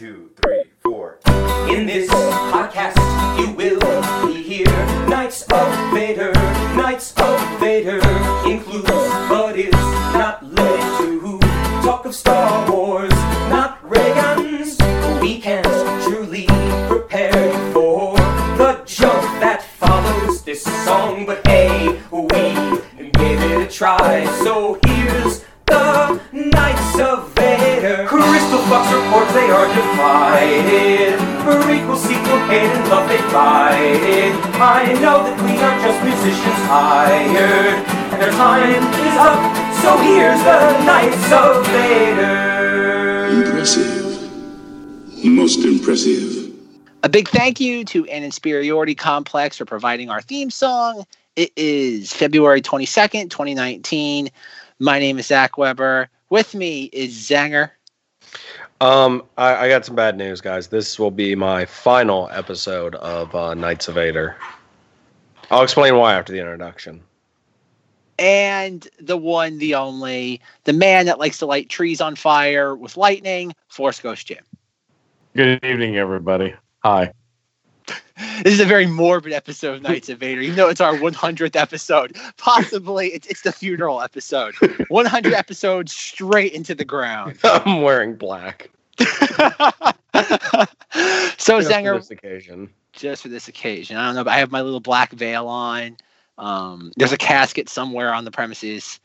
two, three, four. In this big thank you to An Inferiority Complex for providing our theme song. It is February 22nd, 2019. My name is Zach Weber. With me is Zanger. Um, I, I got some bad news, guys. This will be my final episode of uh, Knights of Vader. I'll explain why after the introduction. And the one, the only, the man that likes to light trees on fire with lightning, Force Ghost Jim. Good evening, everybody. Hi. This is a very morbid episode of Knights of Vader, even though it's our 100th episode. Possibly it's, it's the funeral episode. 100 episodes straight into the ground. I'm wearing black. so, Just for Zanger, this occasion. just for this occasion. I don't know, but I have my little black veil on. Um, there's a casket somewhere on the premises.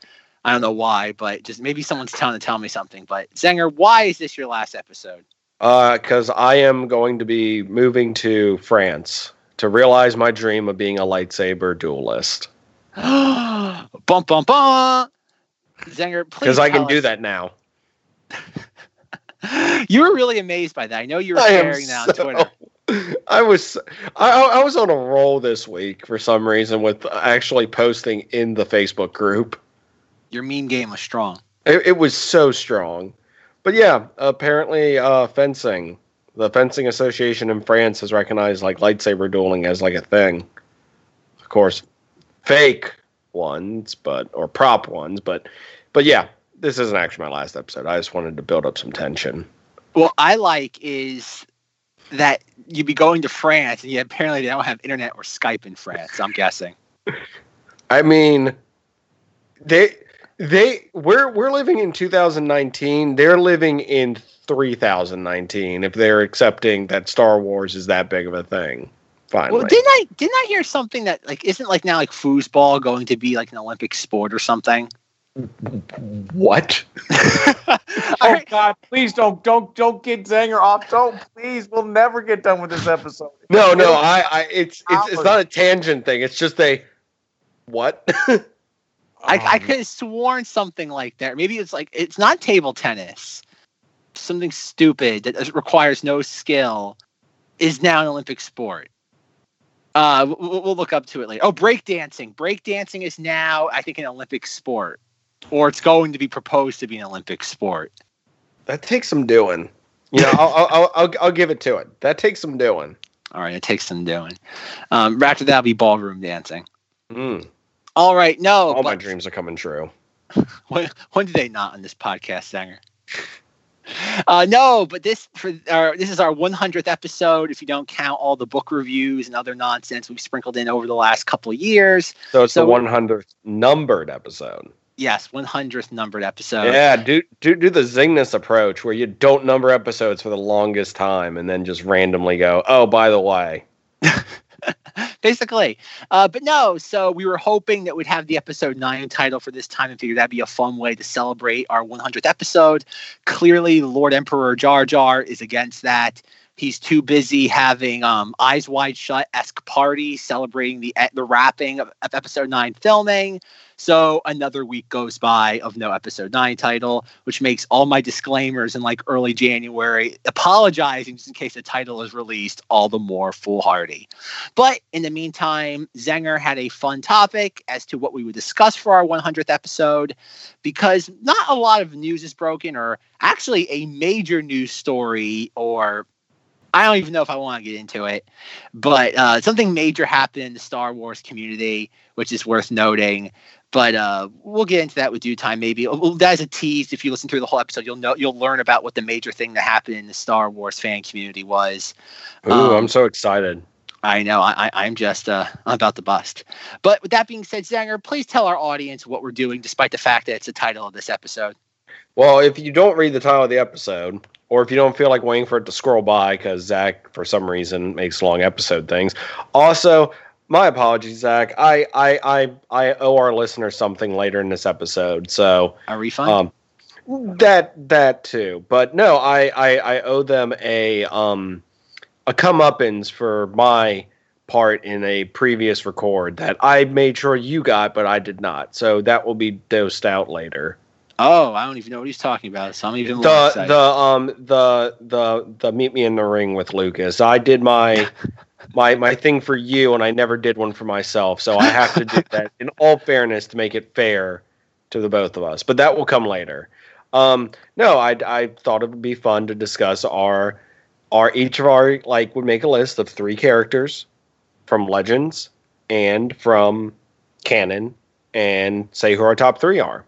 I don't know why, but just maybe someone's trying to tell me something. But Zenger, why is this your last episode? Uh, because I am going to be moving to France to realize my dream of being a lightsaber duelist. bum bum bum. Zenger, please. Because I can tell do that now. You were really amazed by that. I know you were I sharing that on so- Twitter. I was I, I was on a roll this week for some reason with actually posting in the Facebook group. Your meme game was strong. It, it was so strong. But yeah, apparently uh, fencing, the fencing association in France has recognized like lightsaber dueling as like a thing. Of course, fake ones, but or prop ones, but but yeah, this isn't actually my last episode. I just wanted to build up some tension. What I like is that you'd be going to France and yet apparently they don't have internet or Skype in France, I'm guessing. I mean, they they we're we're living in 2019. They're living in 3019 if they're accepting that Star Wars is that big of a thing. Finally. Well, didn't I didn't I hear something that like isn't like now like foosball going to be like an Olympic sport or something? what? Oh right. God! Please don't, don't, don't get Zanger off. Don't, please. We'll never get done with this episode. No, no, I, I it's it's it's not a tangent thing. It's just a what? I, I Um, could have sworn something like that. Maybe it's like it's not table tennis. Something stupid that requires no skill is now an Olympic sport. Uh, we'll, we'll look up to it later. Oh, breakdancing. Breakdancing is now, I think, an Olympic sport, or it's going to be proposed to be an Olympic sport. that takes some doing. You know, I'll, I'll, I'll, I'll, I'll give it to it. That takes some doing. All right, it takes some doing. Um, after that, will be ballroom dancing. Mm, All right, no. all my dreams are coming true. When, when did they not on this podcast, Sanger? Uh, no, but this for our, this is our 100th episode. If you don't count all the book reviews and other nonsense we've sprinkled in over the last couple of years, So it's So- the 100th numbered episode. yes, 100th numbered episode. yeah, do, do do the Zingness approach where you don't number episodes for the longest time and then just randomly go, oh, by the way. basically. Uh, but no, so we were hoping that we'd have the episode nine title for this time and figured that'd be a fun way to celebrate our 100th episode. Clearly, Lord Emperor Jar Jar is against that. He's too busy having um, eyes wide shut esque party celebrating the the wrapping of, of episode nine filming. So another week goes by of no episode nine title, which makes all my disclaimers in like early January apologizing just in case the title is released all the more foolhardy. But in the meantime, Zenger had a fun topic as to what we would discuss for our 100th episode because not a lot of news is broken, or actually a major news story, or I don't even know if I want to get into it, but uh, something major happened in the Star Wars community, which is worth noting. But uh, we'll get into that with due time. Maybe that is a tease. If you listen through the whole episode, you'll know you'll learn about what the major thing that happened in the Star Wars fan community was. Ooh, Um, I'm so excited. I know. I, I, I'm just uh, I'm about to bust. But with that being said, Zanger, please tell our audience what we're doing, despite the fact that it's the title of this episode. Well, if you don't read the title of the episode, or if you don't feel like waiting for it to scroll by because Zach, for some reason, makes long episode things. Also, my apologies, Zach. I I I, I owe our listeners something later in this episode, so A refund? um, that that too. But no, I I, I owe them a um a comeuppance for my part in a previous record that I made sure you got, but I did not. So that will be dosed out later. oh, I don't even know what he's talking about. So I'm even the the um the the the meet me in the ring with Lucas. I did my my my thing for you, and I never did one for myself. So I have to do that in all fairness to make it fair to the both of us. But that will come later. Um, no, I I thought it would be fun to discuss our our each of our like would make a list of three characters from Legends and from canon, and say who our top three are.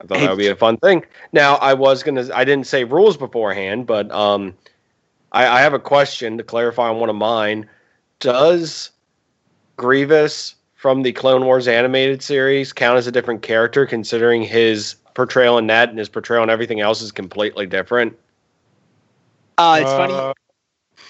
I thought that would be a fun thing. Now, I was gonna, I didn't say rules beforehand, but um, I, I have a question to clarify on one of mine. Does Grievous from the Clone Wars animated series count as a different character, considering his portrayal in that and his portrayal in everything else is completely different? uh, it's funny. Uh,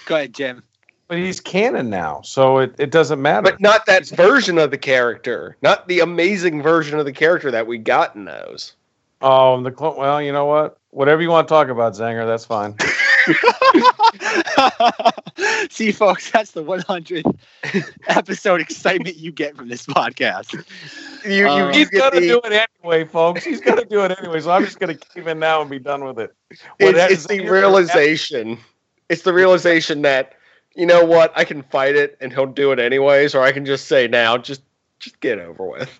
Go ahead, Jim. But he's canon now, so it, it doesn't matter. But not that version of the character, not the amazing version of the character that we got in those. oh, the clone. Well, you know what? Whatever you want to talk about, Zanger, that's fine. See, folks, that's the 100th episode excitement you get from this podcast. You, you, you He's gonna the- do it anyway, folks. He's gonna do it anyway. So I'm just gonna keep in now and be done with it. it's, it's the realization. It's the realization that you know what I can fight it and he'll do it anyways, or I can just say now, just just get it over with.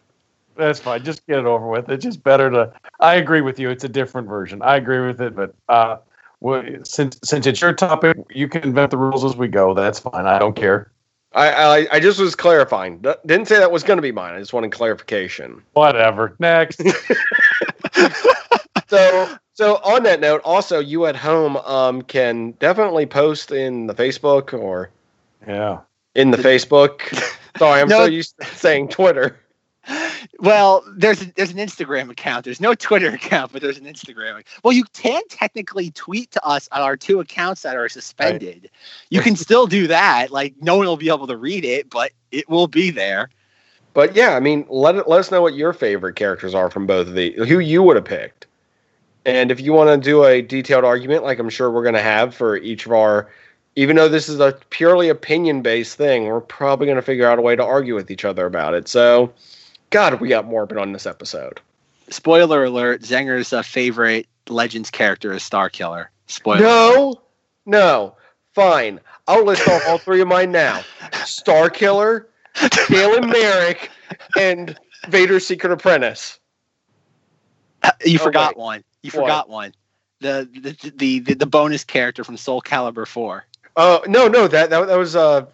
That's fine. Just get it over with. It's just better to. I agree with you. It's a different version. I agree with it, but uh, well, since since it's your topic, you can invent the rules as we go. That's fine. I don't care. I I, I just was clarifying. D- Didn't say that was going to be mine. I just wanted clarification. Whatever. Next. So so on that note, also you at home um can definitely post in the Facebook or yeah. in the Facebook. Sorry, I'm No. so used to saying Twitter. Well, there's a, there's an Instagram account. There's no Twitter account, but there's an Instagram. Well, you can technically tweet to us on our two accounts that are suspended. You can still do that. Like no one will be able to read it, but it will be there. But yeah, I mean, let it, let us know what your favorite characters are from both of the who you would have picked. And if you want to do a detailed argument, like I'm sure we're going to have for each of our, even though this is a purely opinion based thing, we're probably going to figure out a way to argue with each other about it. So, God, we got morbid on this episode. Spoiler alert: Zenger's uh, favorite Legends character is Star Killer. Spoiler. No, no, fine. I'll list off all three of mine now: Star Killer, Galen Marek, and Vader's Secret Apprentice. you Oh, forgot wait. one. You What? forgot one. The the, the the the bonus character from Soul Calibur Four. Oh no, no, that that, that was uh,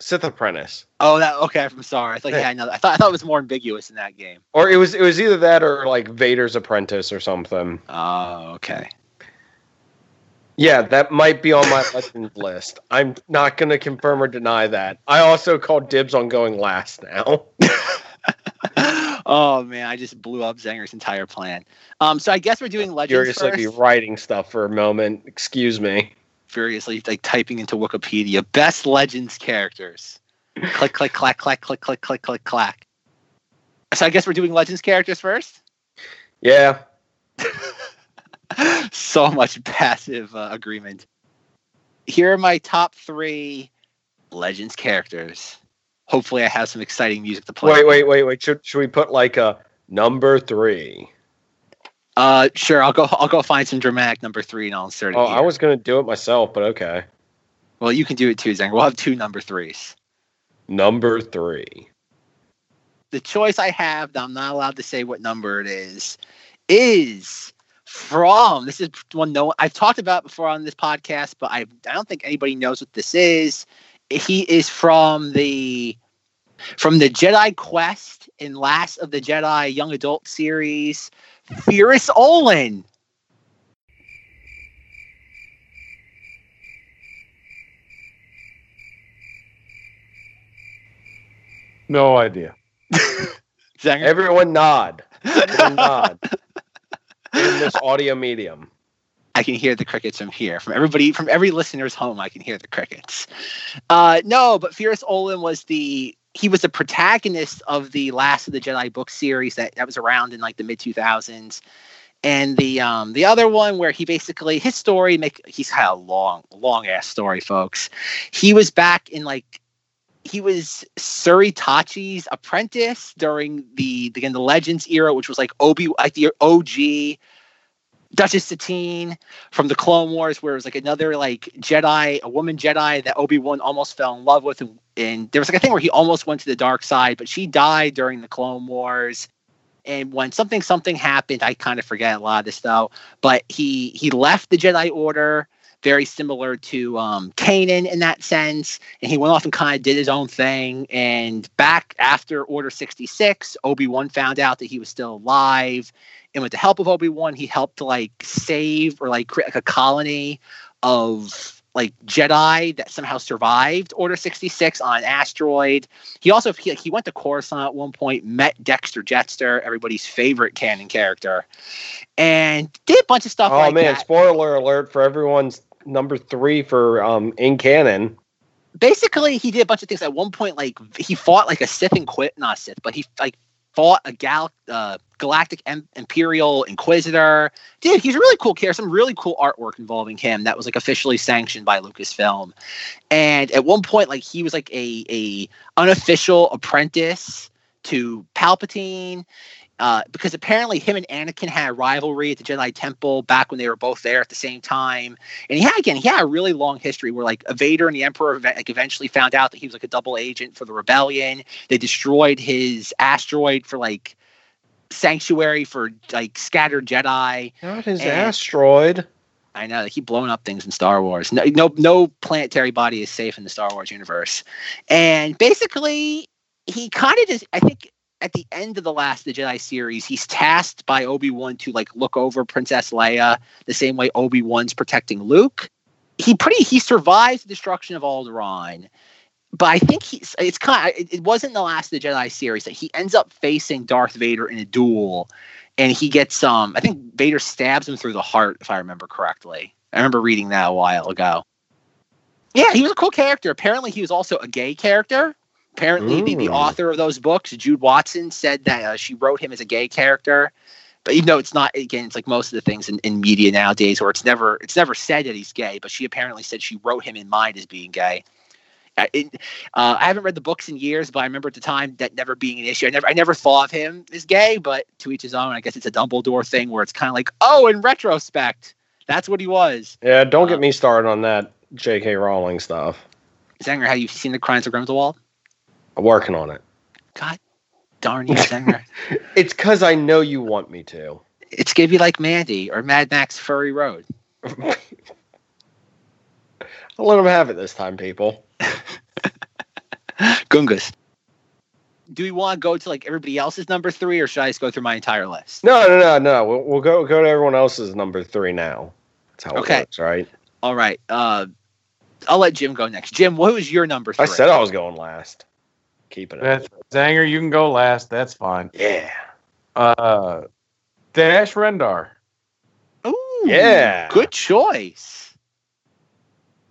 Sith Apprentice, Oh, that okay. I'm sorry. I thought Yeah. had another. I thought I thought it was more ambiguous in that game. or it was it was either that or like Vader's Apprentice or something. Oh, okay. Yeah, that might be on my legends list. I'm not going to confirm or deny that. I also called dibs on going last now. oh man, I just blew up Zenger's entire plan. Um, so I guess we're doing legends Furiously first. be writing stuff for a moment. Excuse me. Furiously like typing into Wikipedia best legends characters. click, click, clack, clack, click, click, click, click, clack. So I guess we're doing legends characters first. Yeah, so much passive uh, agreement. Here are my top three legends characters. Hopefully, I have some exciting music to play. Wait, wait, wait, wait. Should should we put like a number three? Uh, sure. I'll go. I'll go find some dramatic number three, and I'll insert it. Oh, here. I was gonna do it myself, but okay. Well, you can do it too, Zang. We'll have two number threes. Number three. The choice I have, that I'm not allowed to say what number it is, is from. This is one no I've talked about before on this podcast, but I I don't think anybody knows what this is. He is from the From the Jedi Quest and Last of the Jedi Young Adult series, Ferus Olin. No idea. Everyone nod. Everyone nod. In this audio medium. I can hear the crickets from here. From everybody, from every listener's home, I can hear the crickets. Uh, no, but Ferus Olin was the he was the protagonist of the Last of the Jedi book series that, that was around in like the mid two thousands. And the um the other one where he basically his story make he's had a long long ass story, folks. He was back in like he was Siri Tachi's apprentice during the again the Legends era, which was like Obi like the OG Duchess Satine from the Clone Wars, where it was like another like Jedi, a woman Jedi that Obi Wan almost fell in love with, and, and there was like a thing where he almost went to the dark side, but she died during the Clone Wars. And when something something happened, I kind of forget a lot of this though. But he he left the Jedi Order, very similar to um, Kanan in that sense, and he went off and kind of did his own thing. And back after Order sixty six, Obi Wan found out that he was still alive and with the help of Obi Wan, he helped to like save or like create like a colony of like Jedi that somehow survived Order sixty six on an asteroid. He also he, he went to Coruscant at one point, met Dexter Jettster, everybody's favorite canon character, and did a bunch of stuff. Oh like man, that. spoiler alert for everyone's number three for um in canon. basically he did a bunch of things at one point like he fought like a sith and quit not sith but he like fought a gal uh, galactic em- imperial inquisitor. Dude he's a really cool character some really cool artwork involving him that was like officially sanctioned by lucasfilm. And at one point like he was like a a unofficial apprentice to palpatine uh, because apparently him and Anakin had a rivalry at the Jedi Temple back when they were both there at the same time. And he had again, he had a really long history where like Vader and the Emperor like eventually found out that he was like a double agent for the rebellion. They destroyed his asteroid for like sanctuary for like scattered Jedi. Not his And- asteroid. I know they keep blowing up things in Star Wars. No, no, no planetary body is safe in the Star Wars universe. And basically, he kind of just, I think, at the end of the last the Jedi series, he's tasked by Obi Wan to like look over Princess Leia the same way Obi Wan's protecting Luke. He pretty he survives the destruction of Alderaan, but I think he's it's kind. Of, it, wasn't the last of the Jedi series that he ends up facing Darth Vader in a duel, and he gets um. I think Vader stabs him through the heart, if I remember correctly. I remember reading that a while ago. Yeah, he was a cool character. Apparently, he was also a gay character. Apparently, the, the author of those books, Jude Watson, said that uh, she wrote him as a gay character. But even though it's not, again, it's like most of the things in, in media nowadays, where it's never it's never said that he's gay. But she apparently said she wrote him in mind as being gay. I, it, uh, I haven't read the books in years, but I remember at the time that never being an issue. I never I never thought of him as gay, but to each his own. I guess it's a Dumbledore thing where it's kind of like, oh, in retrospect, that's what he was. Yeah, don't Uh, get me started on that J.K. Rowling stuff. Zenger, have you seen the Crimes of Grindelwald? I'm working on it. God darn you, Zenger. It's because I know you want me to. it's gonna be like Mandy or Mad Max Furry Road. I'll let him have it this time, people. Gungas. Do we want to go to like everybody else's number three, or should I just go through my entire list? No, no, no, no. We'll, we'll go go to everyone else's number three now. That's how Okay. it works, right? All right. Uh, I'll let Jim go next. Jim, what was your number three? I said I was going last. Keeping it. That's Zanger. You can go last. That's fine. yeah. Uh, Dash Rendar. Ooh, Yeah. Good choice.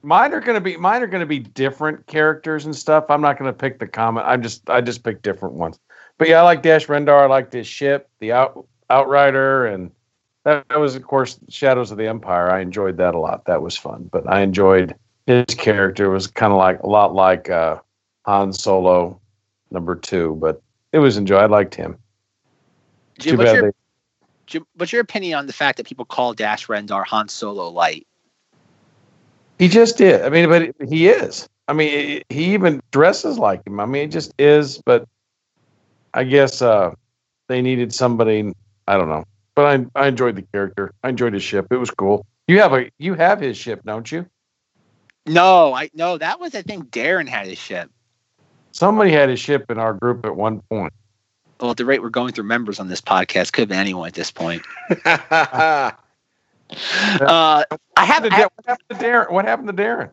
Mine are gonna be mine are gonna be different characters and stuff. I'm not gonna pick the common. I'm just I just pick different ones. But yeah, I like Dash Rendar. I like this ship, the out Outrider, and that, that was of course Shadows of the Empire. I enjoyed that a lot. That was fun. But I enjoyed his character. It was kind of like a lot like uh, Han Solo, number two. But it was enjoy. I liked him. Jim, Too what's bad your, Jim, what's your opinion on the fact that people call Dash Rendar Han Solo light? He just did. I mean, but he is. I mean, he even dresses like him. I mean, it just is. But I guess uh, they needed somebody. I don't know. But I I enjoyed the character. I enjoyed his ship. It was cool. You have a you have his ship, don't you? No, I no. That was I think Darren had his ship. Somebody had a ship in our group at one point. Well, at the rate we're going through members on this podcast, could have been anyone at this point. Uh, I have, What I happened to Darren? What happened to Darren?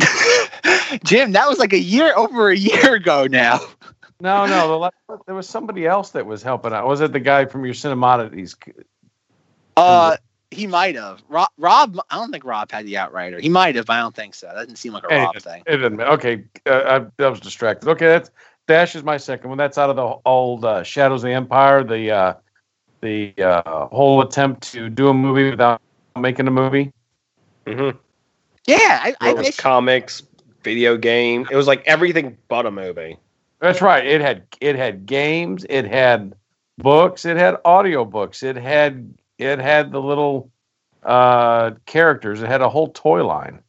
Jim. That was like a year over a year ago now. No, no. The, la- there was somebody else that was helping out. Was it the guy from your cinemodities? Uh, he might have. Rob, Rob, I don't think Rob had the outrider. He might have, I don't think so. That doesn't seem like a Hey, Rob thing. It didn't. Okay, uh, I, I was distracted. Okay, that's Dash is my second one. That's out of the old uh, Shadows of the Empire. The uh, the uh, whole attempt to do a movie without making a movie. mm-hmm. Yeah, I, I it was miss. comics, video game. It was like everything but a movie. That's right. It had it had games. It had books. It had audio books. It had it had the little uh characters. It had a whole toy line.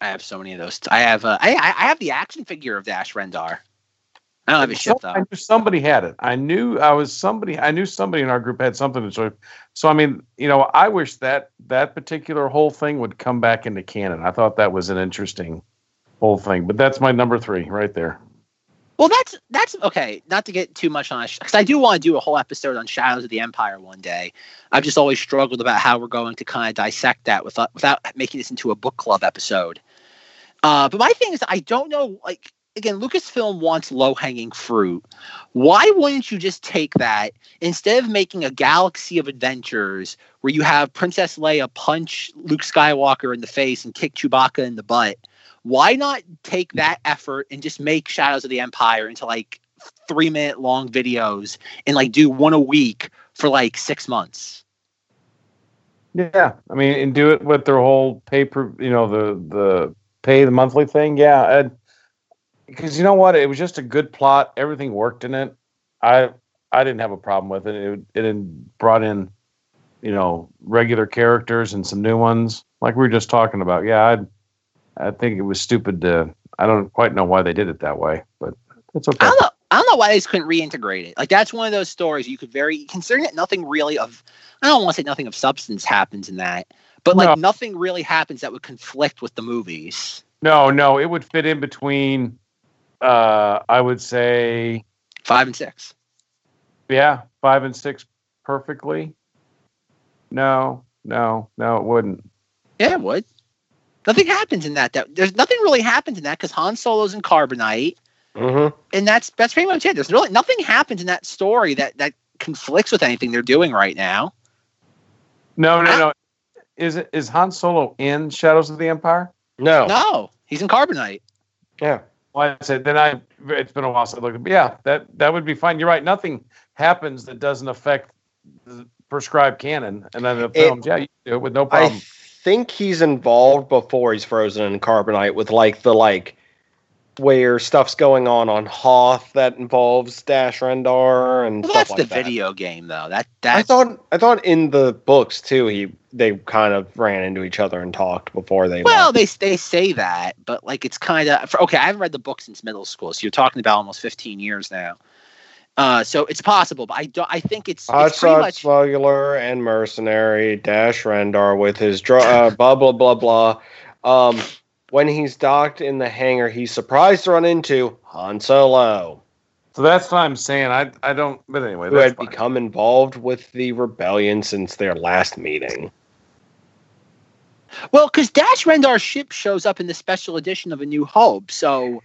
I have so many of those. I have. Uh, I I have the action figure of Dash Rendar. I don't have his ship Some- I though. knew somebody had it. I knew I was somebody. I knew somebody in our group had something to show. So I mean, you know, I wish that that particular whole thing would come back into canon. I thought that was an interesting whole thing. But that's my number three right there. Well, that's that's okay. Not to get too much on because I do want to do a whole episode on Shadows of the Empire one day. I've just always struggled about how we're going to kind of dissect that without without making this into a book club episode. Uh, but my thing is, I don't know. Like again, Lucasfilm wants low hanging fruit. Why wouldn't you just take that instead of making a galaxy of adventures where you have Princess Leia punch Luke Skywalker in the face and kick Chewbacca in the butt? Why not take that effort and just make Shadows of the Empire into like three minute long videos and like do one a week for like six months? Yeah, I mean, and do it with their whole pay per, you know, the the pay the monthly thing. Yeah, because you know what, it was just a good plot. Everything worked in it. I I didn't have a problem with it. It it brought in, you know, regular characters and some new ones, like we were just talking about. Yeah, I I think it was stupid to. I don't quite know why they did it that way, but it's okay. I don't know. I don't know why they just couldn't reintegrate it. Like that's one of those stories you could very considering that nothing really of I don't want to say nothing of substance happens in that, but like No. nothing really happens that would conflict with the movies. No, no, it would fit in between. Uh, I would say Five and six. Yeah, five and six perfectly. No, no, no, it wouldn't. Yeah, it would. Nothing happens in that. that there's nothing really happens in that because Han Solo's in carbonite. Mm-hmm. and that's that's pretty much it. There's really nothing happens in that story that that conflicts with anything they're doing right now. No, no, Ah. no. Is it is Han Solo in Shadows of the Empire? No. No, he's in carbonite. Yeah. Well, I said then I. It's been a while since I looked. But yeah, that that would be fine. You're right. Nothing happens that doesn't affect the prescribed canon, and then the It- films. yeah, you do it with no I problem. Think he's involved before he's frozen in carbonite with like the like where stuff's going on on Hoth that involves Dash Rendar and Well, stuff that's like the that. video game though. That I thought I thought in the books too he they kind of ran into each other and talked before they well, left. they they say that, but like it's kind of okay. I haven't read the book since middle school, so you're talking about almost 15 years now. Uh, so it's possible, but I don't. I think it's, Hot it's pretty shot much. smuggler and mercenary Dash Rendar with his dr- uh, blah blah blah blah. Um, when he's docked in the hangar, he's surprised to run into Han Solo, So that's what I'm saying. I I don't. But anyway, who that's had fine. become involved with the rebellion since their last meeting. Well, because Dash Rendar's ship shows up in the special edition of A New Hope, so.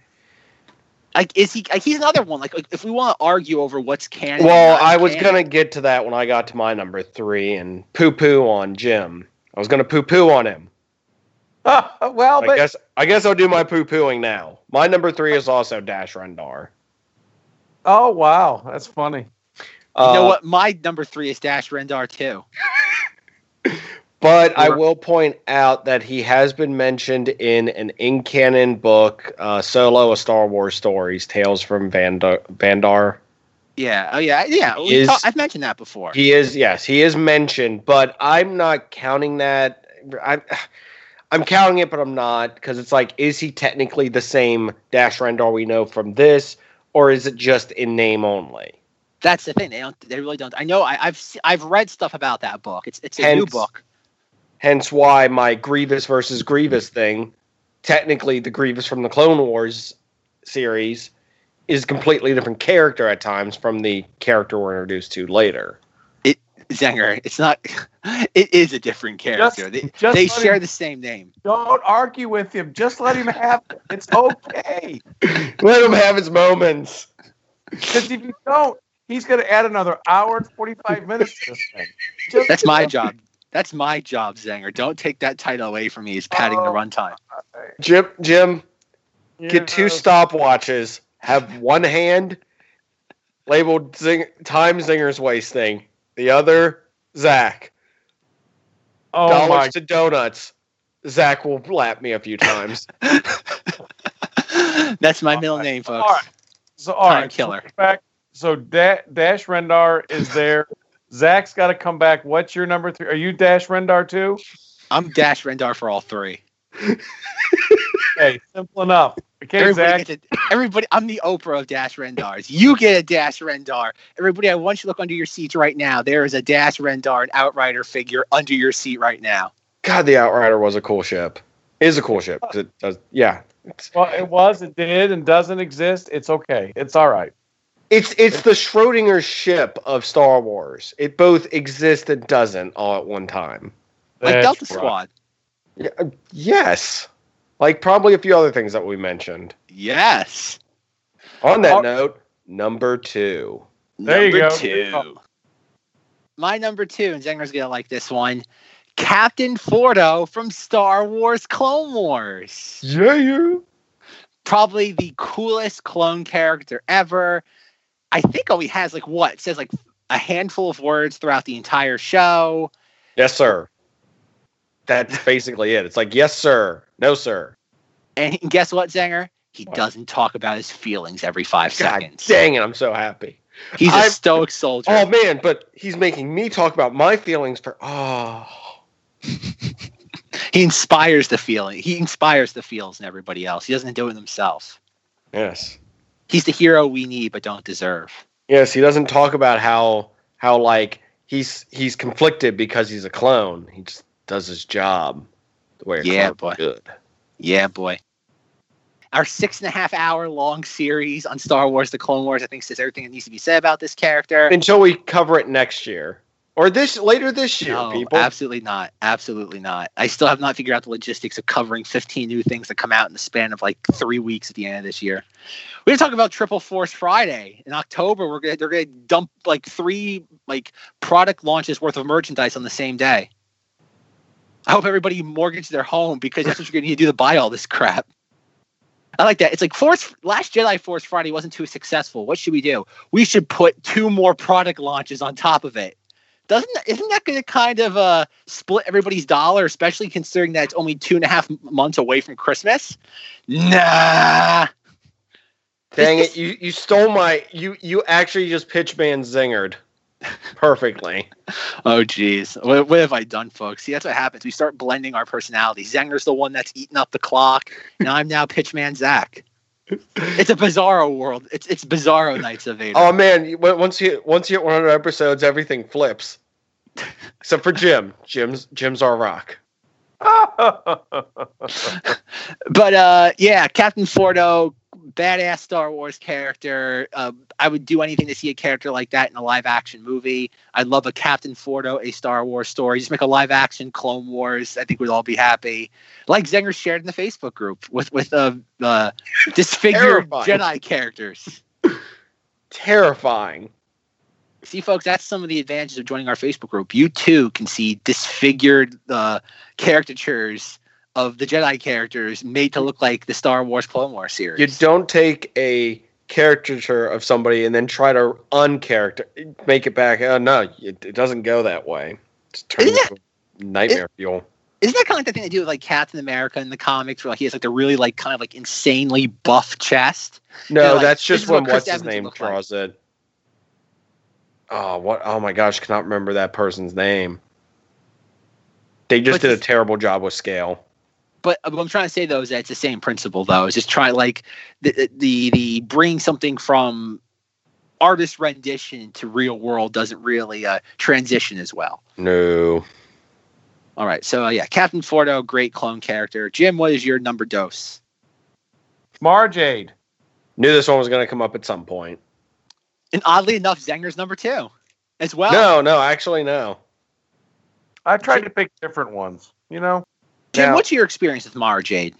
Like is he? Like he's another one. Like, like, if we want to argue over what's canon. Well, not I was canon- gonna get to that when I got to my number three and poo poo on Jim. I was gonna poo poo on him. well, I but guess I guess I'll do my poo pooing now. My number three is also Dash Rendar. oh wow, that's funny. You know Uh, what? My number three is Dash Rendar too. But I will point out that he has been mentioned in an in canon book, uh, Solo: A Star Wars Stories, Tales from Vandor. Vandor. Yeah. Oh yeah. Yeah. Is- talk- I've mentioned that before. He is yes, he is mentioned, but I'm not counting that. I'm I'm counting it, but I'm not because it's like, is he technically the same Dash Rendar we know from this, or is it just in name only? That's the thing. They don't. They really don't. I know. I, I've I've read stuff about that book. It's it's a new book. Hence why my Grievous versus Grievous thing, technically the Grievous from the Clone Wars series is a completely different character at times from the character we're introduced to later. Zenger, it's not. It is a different character. Just- they just they share him- the same name. Don't argue with him. Just let him have it. It's okay. Let him have his moments. Because if you don't, he's going to add another hour and 45 minutes to this thing. Just That's my job. That's my job, Zenger. Don't take that title away from me. He's padding the Oh. runtime. Jim, Jim, You get two know, stopwatches. Have one hand labeled zing, time zingers wasting. The other, Zach. Oh Dollars my to donuts. Zach will lap me a few times. That's my middle name, folks. All right. So, all Time right. killer. So, back, so da- Dash Rendar is there. Zach's got to come back. What's your number three? Are you Dash Rendar too? I'm Dash Rendar for all three. Hey, simple enough. Okay, Everybody, Zach. gets a, everybody, I'm the Oprah of Dash Rendars. You get a Dash Rendar. Everybody, I want you to look under your seats right now. There is a Dash Rendar, an Outrider figure under your seat right now. God, the Outrider was a cool ship. Is a cool ship. Uh, it does, yeah. Well, it was, it did, and doesn't exist. It's okay. It's all right. It's it's the Schrodinger ship of Star Wars. It both exists and doesn't all at one time. Like That's Delta right. Squad. Yeah, yes. Like probably a few other things that we mentioned. Yes. On that Oh. note, number two. There you number go. two. My number two, and Zenger's gonna like this one. Captain Fordo from Star Wars Clone Wars. Yeah. Probably the coolest clone character ever. I think all he has like what? It says like a handful of words throughout the entire show. Yes, sir. That's basically it. It's like yes, sir. No, sir. And guess what, Zenger? He What? doesn't talk about his feelings every five God seconds. dang it! I'm so happy. He's a I'm- stoic soldier. Oh man, but he's making me talk about my feelings for. Oh. he inspires the feeling. He inspires the feels in everybody else. He doesn't do it himself. Yes. He's the hero we need but don't deserve. Yes, he doesn't talk about how how like he's he's conflicted because he's a clone. He just does his job the way a Yeah, clone boy. Good. Yeah, boy. Our six and a half hour long series on Star Wars: The Clone Wars, I think, says everything that needs to be said about this character. Until we cover it next year or this later this year, No, people. absolutely not. Absolutely not. I still have not figured out the logistics of covering 15 new things that come out in the span of like three weeks at the end of this year. We're gonna talk about Triple Force Friday in October. We're gonna they're gonna dump like three like product launches worth of merchandise on the same day. I hope everybody mortgaged their home because that's what you're gonna need to do to buy all this crap. I like that. It's like Force Last Jedi Force Friday wasn't too successful. What should we do? We should put two more product launches on top of it doesn't isn't that going to kind of uh split everybody's dollar especially considering that it's only two and a half months away from christmas nah Dang it! You you stole my you you actually just pitch man zingered perfectly. oh geez what, what have i done folks see that's what happens we start blending our personalities zenger's the one that's eating up the clock and i'm now pitchman zach it's a bizarro world it's it's bizarro Knights of Vader. Oh man! Once you once you hit 100 episodes, everything flips. Except for Jim. Jim's Jim's our rock. but uh yeah captain fordo badass star wars character uh, i would do anything to see a character like that in a live action movie i'd love a captain fordo a star wars story just make a live action clone wars i think we'd all be happy like zenger shared in the facebook group with with uh, uh disfigured Terrifying. jedi characters Terrifying. See folks that's some of the advantages of joining our facebook group you too can see disfigured uh, caricatures of the jedi characters made to look like the star wars clone wars series You don't take a caricature of somebody and then try to uncharacter make it back. Oh no, it, it doesn't go that way. It's Isn't into nightmare fuel. Isn't that kind of like the thing they do with like Captain America in the comics, where like he has like the really like kind of like insanely buff chest? No, They're like, that's just is what when what's his Evans name look like. draws it. Oh what? Oh my gosh, cannot remember that person's name. They just But did a terrible job with scale. But uh, what I'm trying to say though is that it's the same principle though. Is just try like the the the bring something from artist rendition to real world doesn't really uh, transition as well. No. All right, so uh, yeah, Captain Fordo, great clone character. Jim, what is your number dose? Mara Jade. Knew this one was going to come up at some point. And oddly enough, Zenger's number two as well. No, no, actually, no. I tried to pick different ones. You know, Jim, Now- what's your experience with Mara Jade?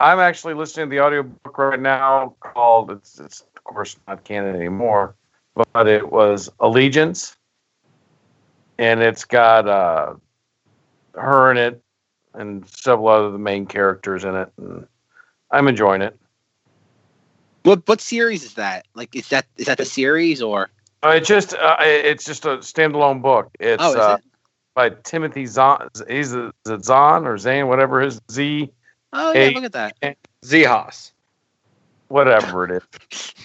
I'm actually listening to the audiobook right now called it's it's of course not canon anymore, but it was Allegiance. And it's got uh her in it and several other the main characters in it. And I'm enjoying it. What what series is that? Like, is that is that the series or? Uh, it's just uh, it's just a standalone book. It's oh, is uh, it? by Timothy Zahn. Is it Zahn or Zane, whatever his Z, Oh yeah, look at that. Zehas. whatever it is.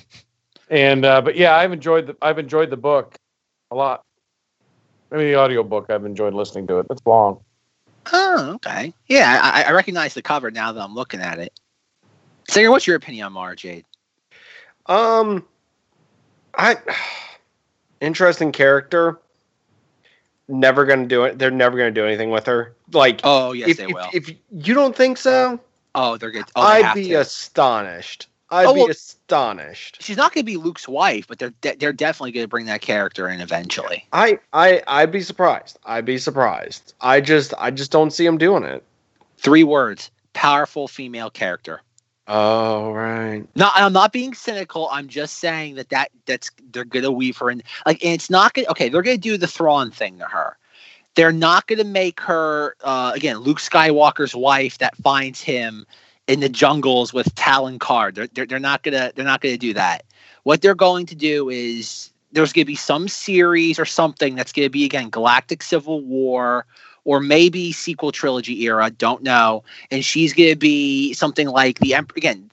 And uh, but yeah, I've enjoyed the I've enjoyed the book a lot. I mean, the audio book I've enjoyed listening to it. It's long. Oh, okay. Yeah, I, I recognize the cover now that I'm looking at it. Singer, what's your opinion on Mara Jade? Um, I interesting character. Never gonna do it. They're never gonna do anything with her. Like, Oh yes, if, they if, will. if you don't think so, oh, they're good. Oh, they I'd be to. astonished. I'd Oh, be well- astonished. She's not going to be Luke's wife, but they're de- they're definitely going to bring that character in eventually. I, I, I'd be surprised. I'd be surprised. I just, I just don't see him doing it. Three words: powerful female character. Oh right. Not, I'm not being cynical. I'm just saying that that that's they're gonna weave her in. Like, and it's not gonna. Okay, they're gonna do the Thrawn thing to her. They're not gonna make her uh, again Luke Skywalker's wife that finds him in the jungles with Talon Karrde. They're, they're they're not gonna they're not gonna do that. What they're going to do is there's gonna be some series or something that's gonna be again Galactic Civil War or maybe sequel trilogy era. Don't know. And she's gonna be something like the Emperor again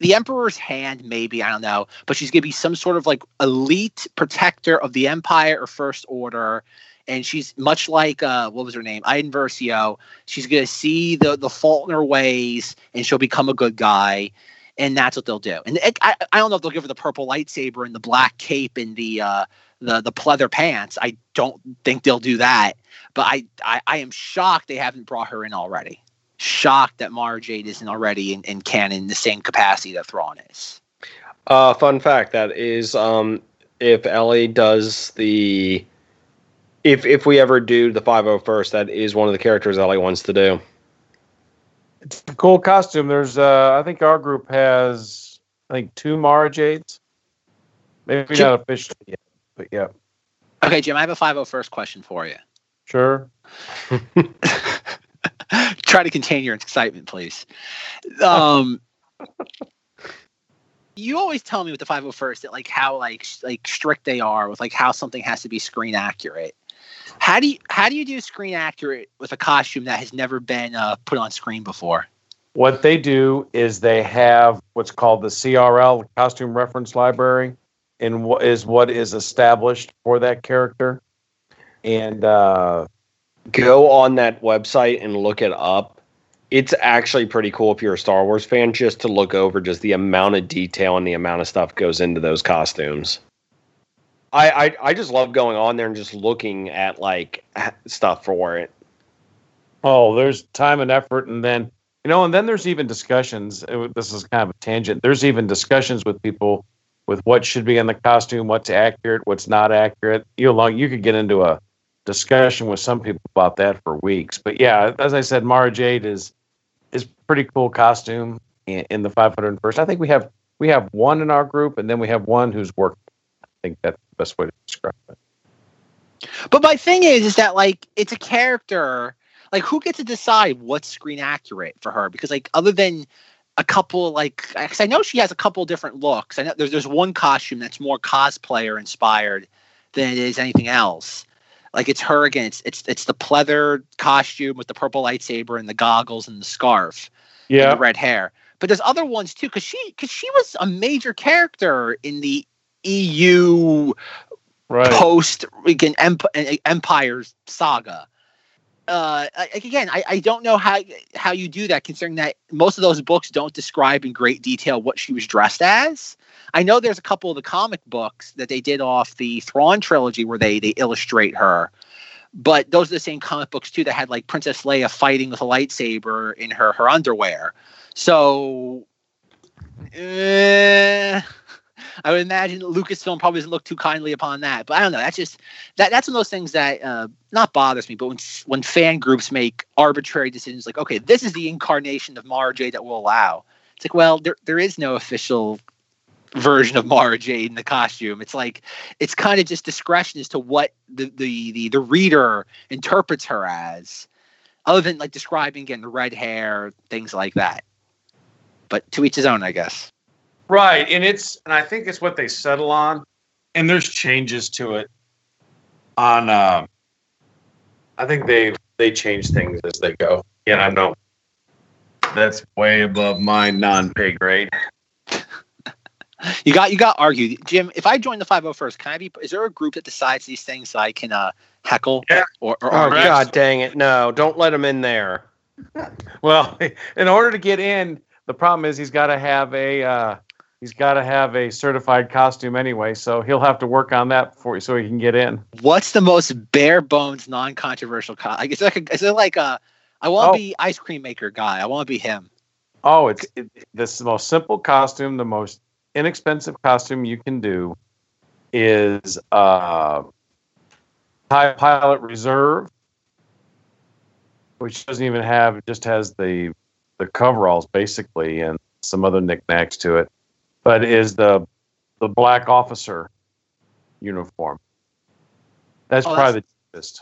the emperor's hand maybe i don't know but she's going to be some sort of like elite protector of the empire or first order and she's much like uh what was her name Iden Versio. she's going to see the the fault in her ways and she'll become a good guy and that's what they'll do and I, I don't know if they'll give her the purple lightsaber and the black cape and the uh the the pleather pants i don't think they'll do that but i i, I am shocked they haven't brought her in already shocked that Mara Jade isn't already in, in canon in the same capacity that Thrawn is. Uh, fun fact that is, um, if Ellie does the, if if we ever do the 501st, that is one of the characters Ellie wants to do. It's a cool costume. There's uh, I think our group has I think two Mara Jades. Maybe Jim- not officially yet, but yeah, Okay, Jim, I have a 501st question for you. sure. Try to contain your excitement, please. Um, you always tell me with the 501st that like how like like strict they are with like how something has to be screen accurate. How do you how do you do screen accurate with a costume that has never been uh, put on screen before? What they do is they have what's called the CRL, Costume Reference Library, and what is what is established for that character. And uh, Go on that website and look it up. It's actually pretty cool if you're a Star Wars fan, just to look over just the amount of detail and the amount of stuff goes into those costumes. I I, I just love going on there and just looking at like stuff for it. Oh, there's time and effort, and then you know, and then there's even discussions. This is kind of a tangent. There's even discussions with people with what should be in the costume, what's accurate, what's not accurate. You know, you could get into a discussion with some people about that for weeks. But yeah, as I said, Mara Jade is is pretty cool costume in, in the 501st. I think we have we have one in our group, and then we have one who's worked. I think that's the best way to describe it. But my thing is, is that like it's a character. Like, who gets to decide what's screen accurate for her? Because like, other than a couple, like, I know she has a couple different looks. I know there's there's one costume that's more cosplayer inspired than it is anything else. Like it's her again. It's it's it's the pleather costume with the purple lightsaber and the goggles and the scarf and Yeah, the red hair. But there's other ones too, because she because she was a major character in the EU right. post again Emp- Empire saga. Uh, again, I, I don't know how how you do that, considering that most of those books don't describe in great detail what she was dressed as. I know there's a couple of the comic books that they did off the Thrawn trilogy where they they illustrate her, but those are the same comic books too that had like Princess Leia fighting with a lightsaber in her her underwear. So Eh, I would imagine Lucasfilm probably doesn't look too kindly upon that. But I don't know. That's just that. That's one of those things that uh, not bothers me. But when when fan groups make arbitrary decisions, like okay, this is the incarnation of Mara Jade that we'll allow. It's like, well, there there is no official version of Mara Jade in the costume. It's like it's kind of just discretion as to what the the the, the reader interprets her as, other than like describing again the red hair, things like that. But to each his own, I guess. Right, and it's and I think it's what they settle on, and there's changes to it. On, uh, I think they they change things as they go. Yeah, I know. That's way above my non-pay grade. You got you got argued, Jim. If I join the five hundred first, can I be? Is there a group that decides these things so I can uh, heckle Yeah. or, or Oh argue? god dang it! No, don't let him in there. Well, in order to get in, the problem is he's got to have a uh, he's got to have a certified costume anyway. So he'll have to work on that before so he can get in. What's the most bare bones, non controversial? Co- like, is it like a, is it like a? I want to Oh. be ice cream maker guy. I want to be him. Oh, it's it, this is the most simple costume, the most inexpensive costume you can do is uh, Tie Pilot Reserve, which doesn't even have it just has the the coveralls basically and some other knickknacks to it, but is the the black officer uniform. That's Oh, probably the cheapest.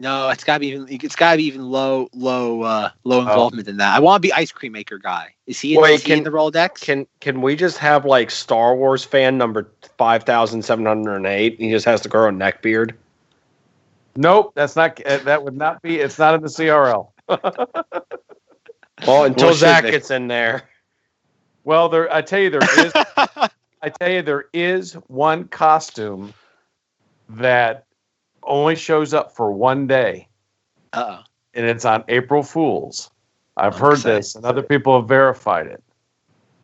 No, it's gotta be even. It's gotta be even low, low, uh, low Oh. involvement than that. I want to be ice cream maker guy. Is he? In, Wait, is he in can- the Rolodex? Can can we just have like Star Wars fan number five thousand seven hundred and eight? He just has to grow a neck beard. Nope, that's not. uh, That would not be. It's not in the CRL. Well, until Well, Zach gets in there. Well, there. I tell you, there is. I tell you, there is one costume that only shows up for one day, Uh oh. and it's on April Fools. I've I'm heard excited. this, and other people have verified it.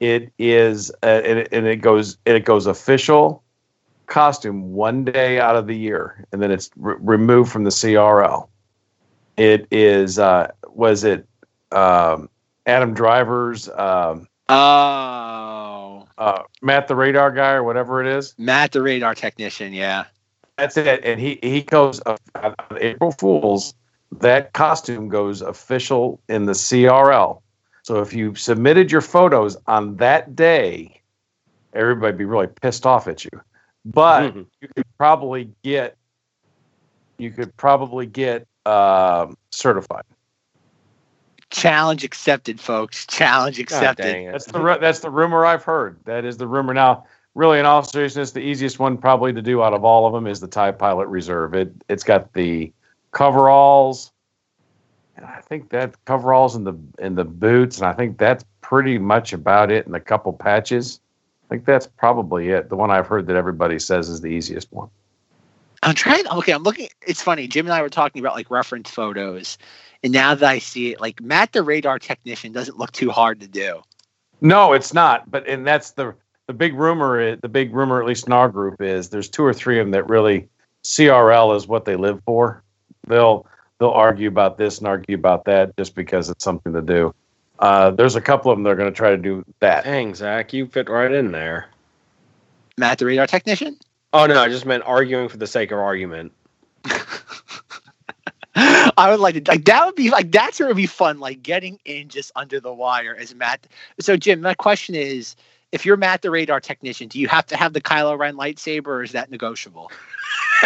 It is, uh, and, it, and it goes, and it goes official costume one day out of the year, and then it's re- removed from the CRL. It is, uh, was it um, Adam Driver's, um, Oh, uh, Matt the Radar guy, or whatever it is? Matt, the radar technician. Yeah. That's it. And he he goes uh, on April Fools. That costume goes official in the CRL. So if you submitted your photos on that day, everybody be really pissed off at you. But Mhm. you could probably get you could probably get um, certified. Challenge accepted, folks. Challenge accepted. That's the ru- that's the rumor I've heard. That is the rumor. Now, really, in all seriousness, the easiest one probably to do out of all of them is the Tie Pilot Reserve. It it's got the coveralls. And I think that coveralls and the and the boots, and I think that's pretty much about it. And a couple patches. I think that's probably it. The one I've heard that everybody says is the easiest one. I'm trying. Okay, I'm looking. It's funny. Jim and I were talking about like reference photos, and now that I see it, like Matt, the radar technician, doesn't look too hard to do. No, it's not. But and that's the the big rumor. The big rumor, at least in our group, is there's two or three of them that really CRL is what they live for. They'll they'll argue about this and argue about that just because it's something to do. Uh, there's a couple of them that are going to try to do that. Dang, Zach, you fit right in there. Matt, the radar technician. Oh no, I just meant arguing for the sake of argument. I would like to like that would be like that's where it would be fun, like getting in just under the wire as Matt. So Jim, my question is, if you're Matt the radar technician, do you have to have the Kylo Ren lightsaber, or is that negotiable?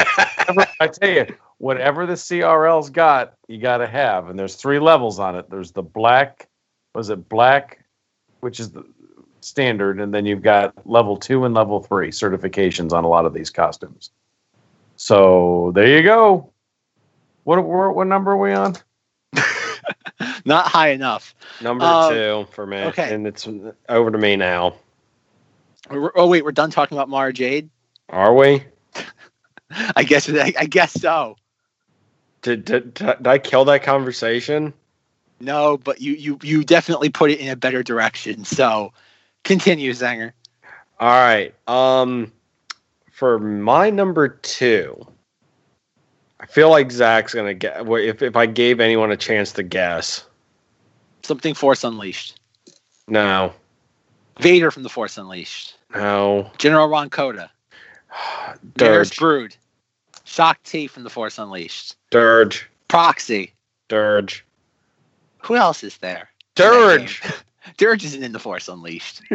I tell you, whatever the CRL's got, you got to have. And there's three levels on it. There's the black, was it black, which is the standard, and then you've got level two and level three certifications on a lot of these costumes. So there you go. What what, what number are we on? Not high enough. Number Um, two for me. okay. And it's over to me now. We're- Oh wait, we're done talking about Mara Jade. Are we? I guess I, I guess so. Did, did, did I kill that conversation? No, but you you you definitely put it in a better direction. So continue, Zanger. All right. Um, for my number two, I feel like Zach's gonna get. If if I gave anyone a chance to guess, Something Force Unleashed. no. Vader from The Force Unleashed. No. General Rahm Kota. Durge. Brood. Shaak Ti from The Force Unleashed. Durge. Proxy. Durge. Who else is there? Durge. Durge isn't in The Force Unleashed.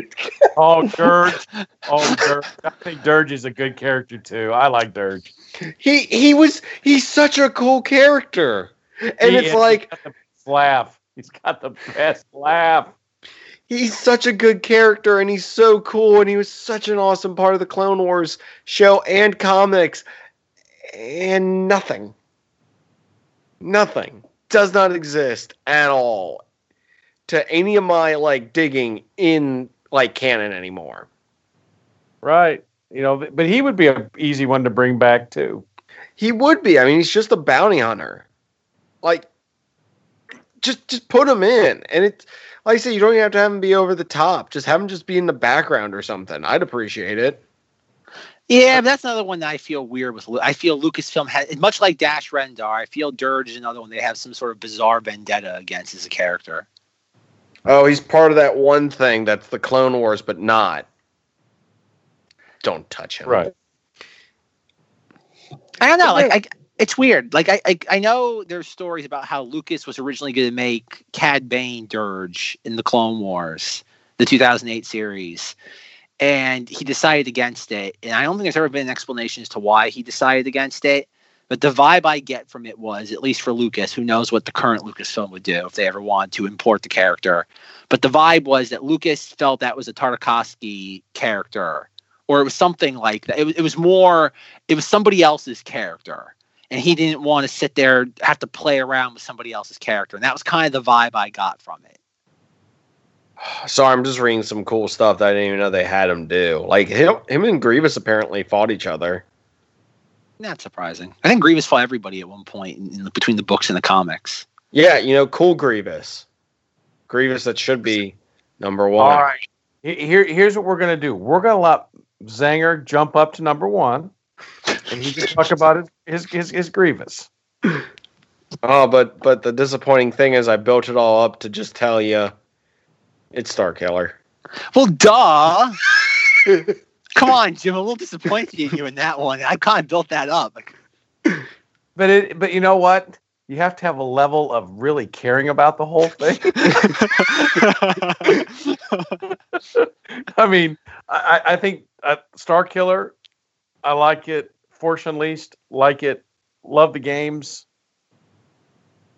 Oh, Durge. Oh, Durge. I think Durge is a good character too. I like Durge. He he was he's such a cool character. And He it's is. like He's got the best laugh. He's got the best laugh. he's such a good character and he's so cool and he was such an awesome part of the Clone Wars show and comics and nothing. Nothing does not exist at all to any of my like digging in like canon anymore. Right. You know, but he would be an easy one to bring back too. He would be. I mean, he's just a bounty hunter. Like, just just put him in, and it's like I said, you don't even have to have him be over the top. Just have him just be in the background or something. I'd appreciate it. Yeah, but that's another one that I feel weird with. I feel Lucasfilm has, much like Dash Rendar, I feel Durge is another one they have some sort of bizarre vendetta against as a character. Oh, he's part of that one thing that's the Clone Wars, but not. Don't touch him. Right. I don't know. Like, I, it's weird. Like, I, I, I know there's stories about how Lucas was originally going to make Cad Bane Durge in the Clone Wars, the 2008 series, and he decided against it. And I don't think there's ever been an explanation as to why he decided against it. But the vibe I get from it was, at least for Lucas, who knows what the current Lucasfilm would do if they ever want to import the character. But the vibe was that Lucas felt that was a Tartakovsky character, or it was something like that. It was, it was more, it was somebody else's character. And he didn't want to sit there, have to play around with somebody else's character. And that was kind of the vibe I got from it. Sorry, I'm just reading some cool stuff that I didn't even know they had him do. Like him, him and Grievous apparently fought each other. Not surprising. I think Grievous fought everybody at one point in, in, between the books and the comics. Yeah, you know, cool Grievous. Grievous that should be number one. All right. Here, here's what we're gonna do. We're gonna let Zanger jump up to number one, and he can talk about his his his, his Grievous. Oh, but but the disappointing thing is I built it all up to just tell you it's Star Killer. Well, duh. Come on, Jim. I'm a little disappointed in you in that one. I kind of built that up. But it, but you know what? You have to have a level of really caring about the whole thing. I mean, I, I think uh, Star Killer, I like it. Force Unleashed, like it. Love the games.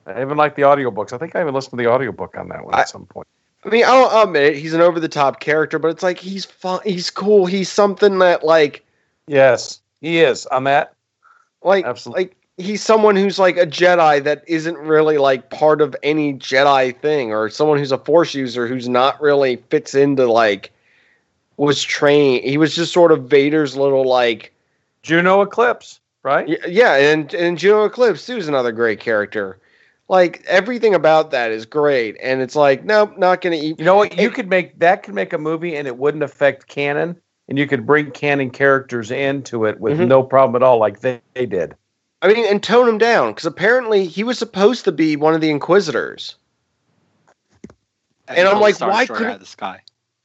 I even like the audiobooks. I think I even listened to the audiobook on that one I- at some point. I mean, I'll, admit it, he's an over the top character, but it's like he's fun. He's cool. He's something that like Yes, he is on that. like Absolutely. like he's someone who's like a Jedi that isn't really like part of any Jedi thing, or someone who's a Force user who's not really fits into like was trained. He was just sort of Vader's little like Juno Eclipse, right? Yeah, and and Juno Eclipse too is another great character. Like everything about that is great, and it's like nope, not gonna eat. You know what? You It- could make that could make a movie and it wouldn't affect canon, and you could bring canon characters into it with Mhm. no problem at all, like they, they did. I mean, and tone him down because apparently he was supposed to be one of the Inquisitors, As And I'm like, Star why Destroyer couldn't- out of the sky?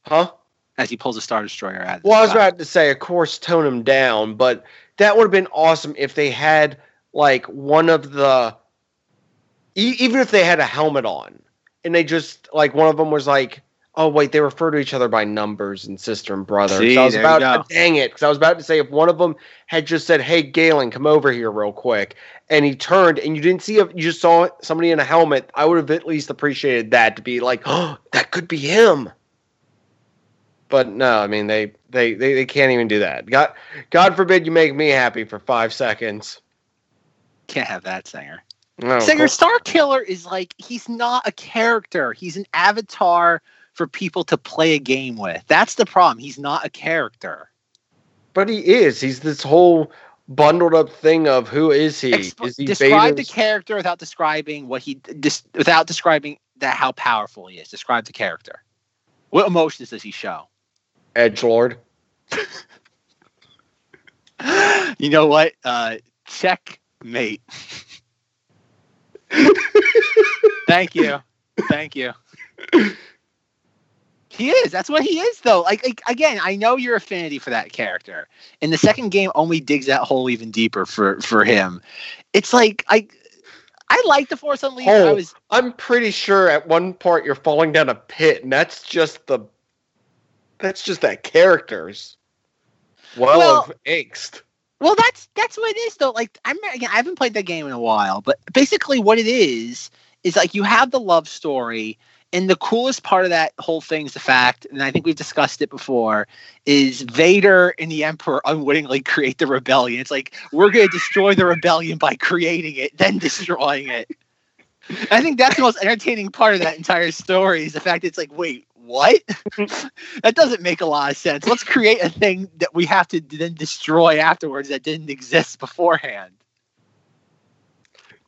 huh? As he pulls a Star Destroyer out of the Well, I was about to say, of course, tone him down, but that would have been awesome if they had like one of the, e- even if they had a helmet on, and they just like one of them was like, oh wait, they refer to each other by numbers and sister and brother. See, so I was about, go. Ah, dang it, because I was about to say if one of them had just said, hey Galen, come over here real quick, and he turned and you didn't see if you just saw somebody in a helmet, I would have at least appreciated that to be like, oh, that could be him. But no, I mean they, they they they can't even do that. God God forbid you make me happy for five seconds. Can't have that singer. No, Singer Star Killer is like he's not a character. He's an avatar for people to play a game with. That's the problem. He's not a character. but he is. He's this whole bundled up thing of who is he? Is he describe the character without describing what he dis- without describing that how powerful he is. Describe the character. What emotions does he show? edge lord? You know what? Uh, checkmate. Thank you. Thank you. He is. That's what he is, though. Like, like again, I know your affinity for that character, and the second game only digs that hole even deeper for for him. It's like I, I like the Force Unleashed. I Oh. was I'm pretty sure at one part you're falling down a pit, and that's just the that's just that character's well, Well- of angst. Well. That's that's what it is, though. Like I'm again, I haven't played that game in a while, but basically what it is is like you have the love story. And the coolest part of that whole thing is the fact, and I think we've discussed it before, is Vader and the Emperor unwittingly create the rebellion. It's like we're going to destroy the rebellion by creating it, then destroying it. I think that's the most entertaining part of that entire story is the fact it's like, wait, what? that doesn't make a lot of sense. Let's create a thing that we have to then destroy afterwards that didn't exist beforehand.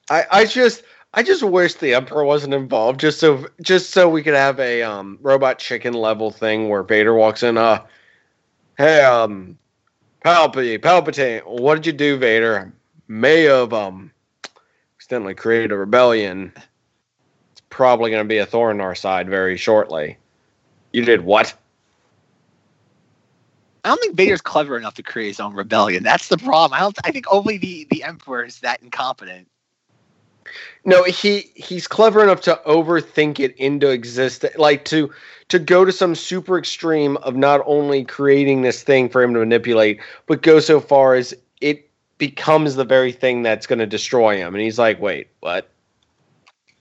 I, I just I just wish the Emperor wasn't involved, just so just so we could have a um robot chicken level thing where Vader walks in. Uh, hey, um, Palpatine, Palpatine, what did you do, Vader? May have um accidentally created a rebellion. It's probably going to be a thorn in our side very shortly. You did what? I don't think Vader's clever enough to create his own rebellion. That's the problem. I don't. I think only the the Emperor is that incompetent. No, he he's clever enough to overthink it into existence, like to to go to some super extreme of not only creating this thing for him to manipulate, but go so far as it becomes the very thing that's going to destroy him. And he's like, "Wait, what?"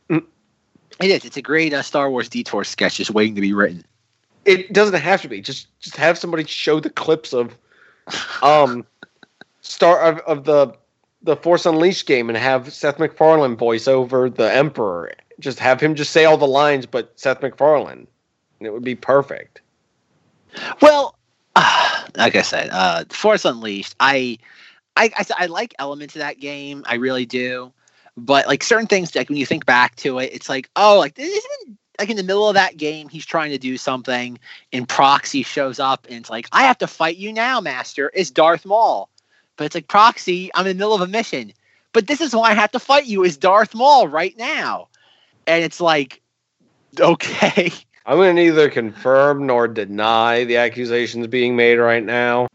It is. It's a great uh, Star Wars detour sketch just waiting to be written. It doesn't have to be. Just just have somebody show the clips of um star of, of the the Force Unleashed game and have Seth MacFarlane voice over the Emperor. Just have him just say all the lines, but Seth MacFarlane. And it would be perfect. Well, uh, like I said, uh, Force Unleashed. I, I, I, I like elements of that game. I really do. But like certain things, like when you think back to it, it's like, oh, like this isn't like in the middle of that game, he's trying to do something, and Proxy shows up, and it's like, I have to fight you now, Master. It's Darth Maul. But it's like Proxy, I'm in the middle of a mission. But this is why I have to fight you is Darth Maul right now. And it's like, okay. I'm going to neither confirm nor deny the accusations being made right now.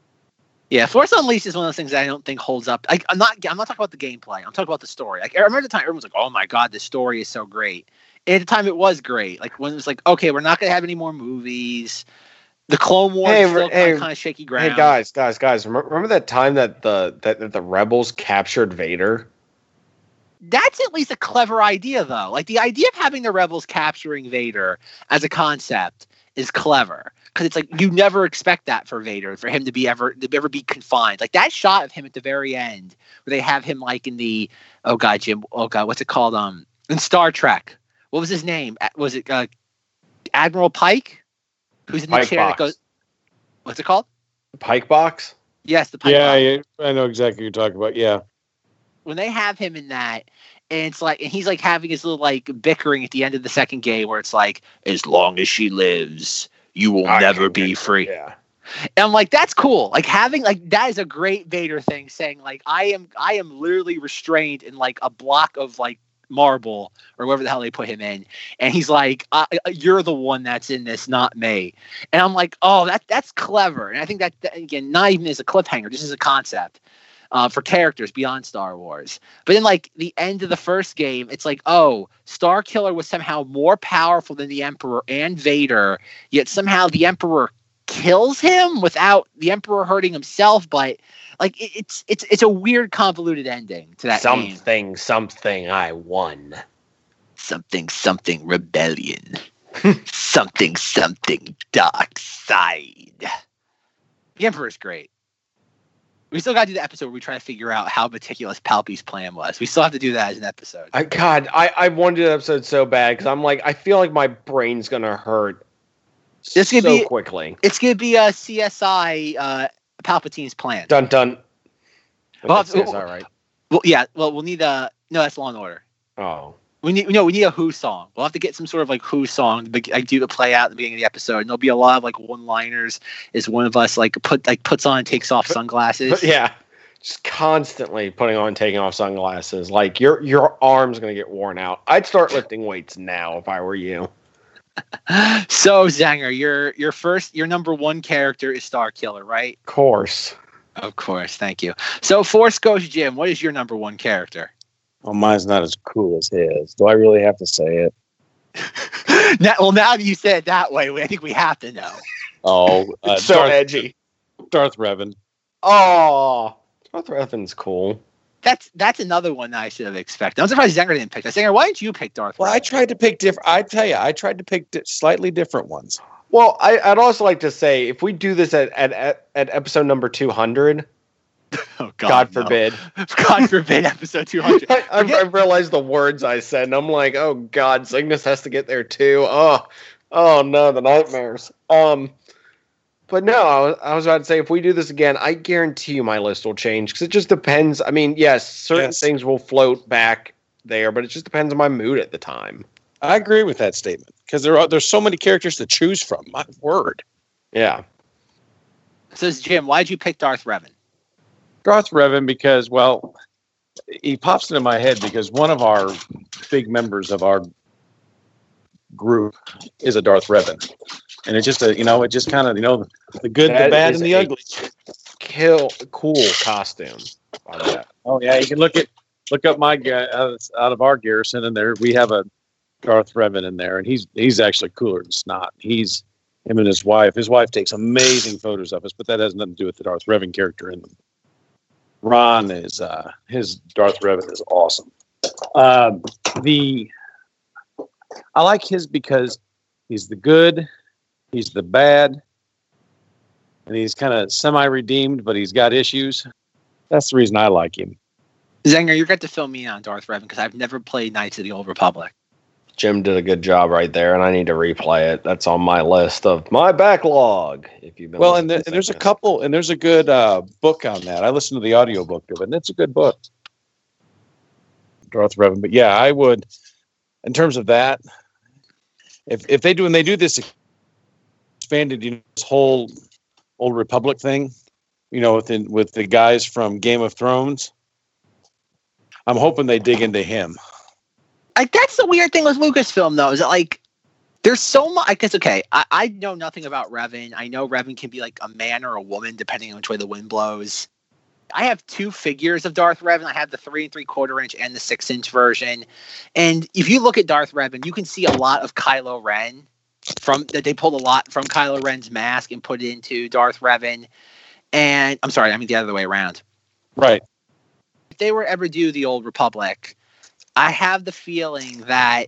Yeah, Force Unleashed is one of those things that I don't think holds up. Like, I'm not. I'm not talking about the gameplay. I'm talking about the story. Like, I remember the time everyone was like, "Oh my god, this story is so great." At the time, it was great. Like when it was like, "Okay, we're not going to have any more movies." The Clone Wars Hey, still hey, kind of shaky ground. Hey guys, guys, guys! Remember, remember that time that the that, that the rebels captured Vader? That's at least a clever idea, though. Like the idea of having the rebels capturing Vader as a concept is clever because it's like you never expect that for Vader, for him to be ever to ever be confined. Like that shot of him at the very end, where they have him like in the oh god, Jim, oh god, what's it called? Um, in Star Trek, what was his name? Was it uh, Admiral Pike? Who's in the Pike chair that goes? What's it called? The Pike box. Yes, the Pike. Yeah, box. yeah, I know exactly what you're talking about. Yeah. when they have him in that and it's like and he's like having his little like bickering at the end of the second game where it's like as long as she lives you will I never be free Yeah. and i'm like that's cool like having like that is a great vader thing saying like i am i am literally restrained in like a block of like marble or wherever the hell they put him in. And he's like you're the one that's in this not me. And i'm like oh that that's clever. And i think that, that again not even as a cliffhanger just as a concept uh, for characters beyond Star Wars. But in like the end of the first game, it's like, oh, Star Killer was somehow more powerful than the Emperor and Vader, yet somehow the Emperor kills him without the Emperor hurting himself. But like, it, it's it's it's a weird, convoluted ending to that game. something, something. I won. Something, something rebellion. something, something dark side. The Emperor's great. We still got to do the episode where we try to figure out how meticulous Palpy's plan was. We still have to do that as an episode. I God, I I wanted to do that episode so bad because I'm like, I feel like my brain's gonna hurt This so be- quickly. It's gonna be a CSI uh, Palpatine's plan. Dun dun. Well, That's all right. Well, yeah. Well, we'll need a no. That's Law and Order. Oh, We need no. We need a Who song. We'll have to get some sort of like Who song. I do to play out at the beginning of the episode. And there'll be a lot of like one-liners. Is one of us like put like puts on and takes off sunglasses? but yeah, just constantly putting on, taking off sunglasses. Like your your arm's gonna get worn out. I'd start lifting weights now if I were you. so Zanger, your your first your number one character is Star Killer, right? Of course. Of course, thank you. So Force Ghost Jim, what is your number one character? Well, mine's not as cool as his. Do I really have to say it? now, well, now that you said it that way, I think we have to know. Oh, uh, so Darth, edgy. Darth Revan. Oh, Darth Revan's cool. That's that's another one that I should have expected. I'm surprised Zanger didn't pick that. Zanger, why didn't you pick Darth? Well, I tried to pick different. I tell you, I tried to pick di- slightly different ones. Well, I, I'd also like to say if we do this at at, at, at episode number two hundred, Oh, God, no. forbid, God forbid, episode 200. I, I, I realized the words I said, and I'm like, oh God, Cygnus has to get there too. Oh, oh no, the nightmares. Um, but no, I was, about to say if we do this again, I guarantee you my list will change because it just depends. I mean, yes, certain Yes. things will float back there, but it just depends on my mood at the time. I agree with that statement because there are there's so many characters to choose from. My word, Yeah. Says Jim, why'd you pick Darth Revan? Darth Revan because well, he pops into my head because one of our big members of our group is a Darth Revan, and it's just a you know it just kind of you know the good, That the bad, and the ugly. Kill, cool costume. that. Oh yeah, you can look at look up my guy out of our garrison, and there we have a Darth Revan in there, and he's he's actually cooler than Snot. He's him and his wife. His wife takes amazing photos of us, but that has nothing to do with the Darth Revan character in them. Ron is uh, his Darth Revan is awesome. Um, the I like his because he's the good, he's the bad, and he's kind of semi-redeemed, but he's got issues. That's the reason I like him. Zanger, you're going to fill me in on Darth Revan because I've never played Knights of the Old Republic. Jim did a good job right there, and I need to replay it. That's on my list of my backlog. If you've been Well, and, the, and there's a couple, and there's a good uh, book on that. I listened to the audio book of it, and it's a good book. Darth Revan, but yeah, I would, in terms of that, if if they do and they do this expanded, you know, this whole old Republic thing, you know, with the, with the guys from Game of Thrones, I'm hoping they dig into him. Like that's the weird thing with Lucasfilm, though, is that like there's so much. Because okay, I, I know nothing about Revan. I know Revan can be like a man or a woman depending on which way the wind blows. I have two figures of Darth Revan. I have the three and three quarter inch and the six inch version. And if you look at Darth Revan, you can see a lot of Kylo Ren from that they pulled a lot from Kylo Ren's mask and put it into Darth Revan. And I'm sorry, I mean the other way around. Right. if they were ever do the old republic i have the feeling that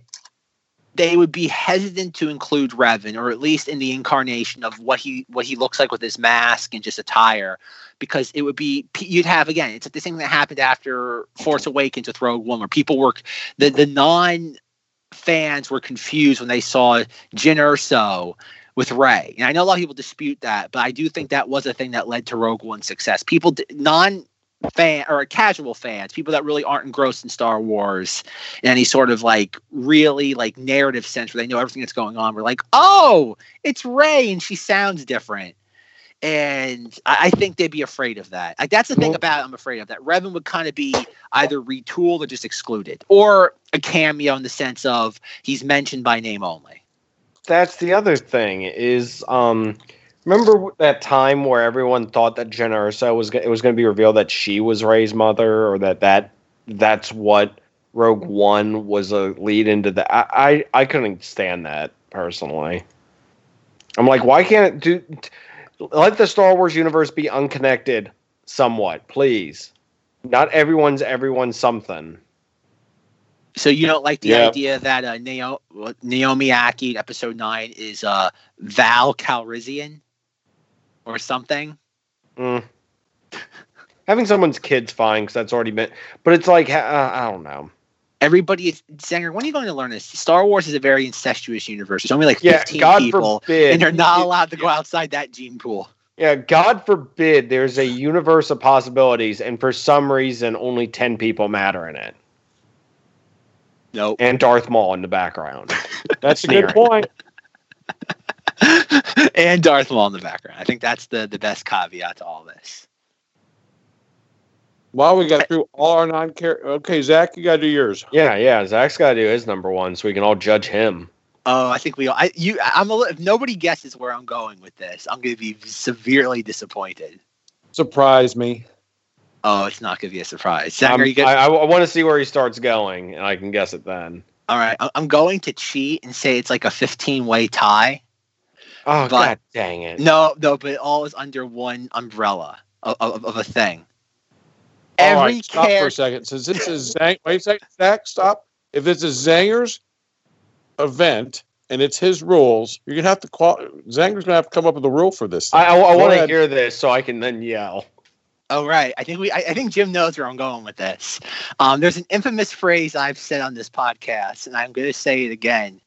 they would be hesitant to include Revan, or at least in the incarnation of what he what he looks like with his mask and just attire, because it would be you'd have again. It's the same thing that happened after Force Awakens with Rogue One, where people were the the non fans were confused when they saw Jyn Erso with Rey, and I know a lot of people dispute that, but I do think that was a thing that led to Rogue One's success. People non fan or casual fans, people that really aren't engrossed in Star Wars in any sort of like really like narrative sense where they know everything that's going on. We're like, oh, it's Rey and she sounds different. And I, I think they'd be afraid of that. Like that's the thing about I'm afraid of that Revan would kind of be either retooled or just excluded, or a cameo in the sense of he's mentioned by name only. That's the other thing is um remember that time where everyone thought that Jenna was it was going to be revealed that she was Rey's mother or that that that's what Rogue One was a lead into the I I, I couldn't stand that personally. I'm like why can't it do t- let the Star Wars universe be unconnected somewhat, please. Not everyone's everyone something. So you don't like the Yeah. idea that uh, Nao- Naomi Ackie in episode nine is uh, Val Calrissian or something? Mm. Having someone's kids fine because that's already been, but it's like uh, I don't know. Everybody is Sanger. When are you going to learn this? Star Wars is a very incestuous universe. There's only like Yeah, 15 God people, forbid. and they're not allowed to go outside that gene pool. Yeah, God forbid there's a universe of possibilities, and for some reason only ten people matter in it, Nope. and Darth Maul in the background. That's a good point. and Darth Maul in the background. I think that's the the best caveat to all this. Well, we got through all our non care. Okay, Zach, you got to do yours. yeah, yeah. Zach's got to do his number one, so we can all judge him. Oh, I think we. I you. I'm a. li- If nobody guesses where I'm going with this, I'm going to be severely disappointed. Surprise me. Oh, it's not going to be a surprise. Zach, I'm- are you good? I, I, want to see where he starts going, and I can guess it then. All right, I- I'm going to cheat and say it's like a 15 way tie. Oh But- god, dang it! No, no, but it all is under one umbrella of, of, of a thing. All Every right, stop for a second. Since this is Zang, wait a second, Zach, stop. If this is Zanger's event and it's his rules, you're gonna have to qual. Zanger's gonna have to come up with a rule for this. I, I, Go want to hear this so I can then yell. Oh right, I think we. I, I think Jim knows where I'm going with this. Um, there's an infamous phrase I've said on this podcast, and I'm going to say it again.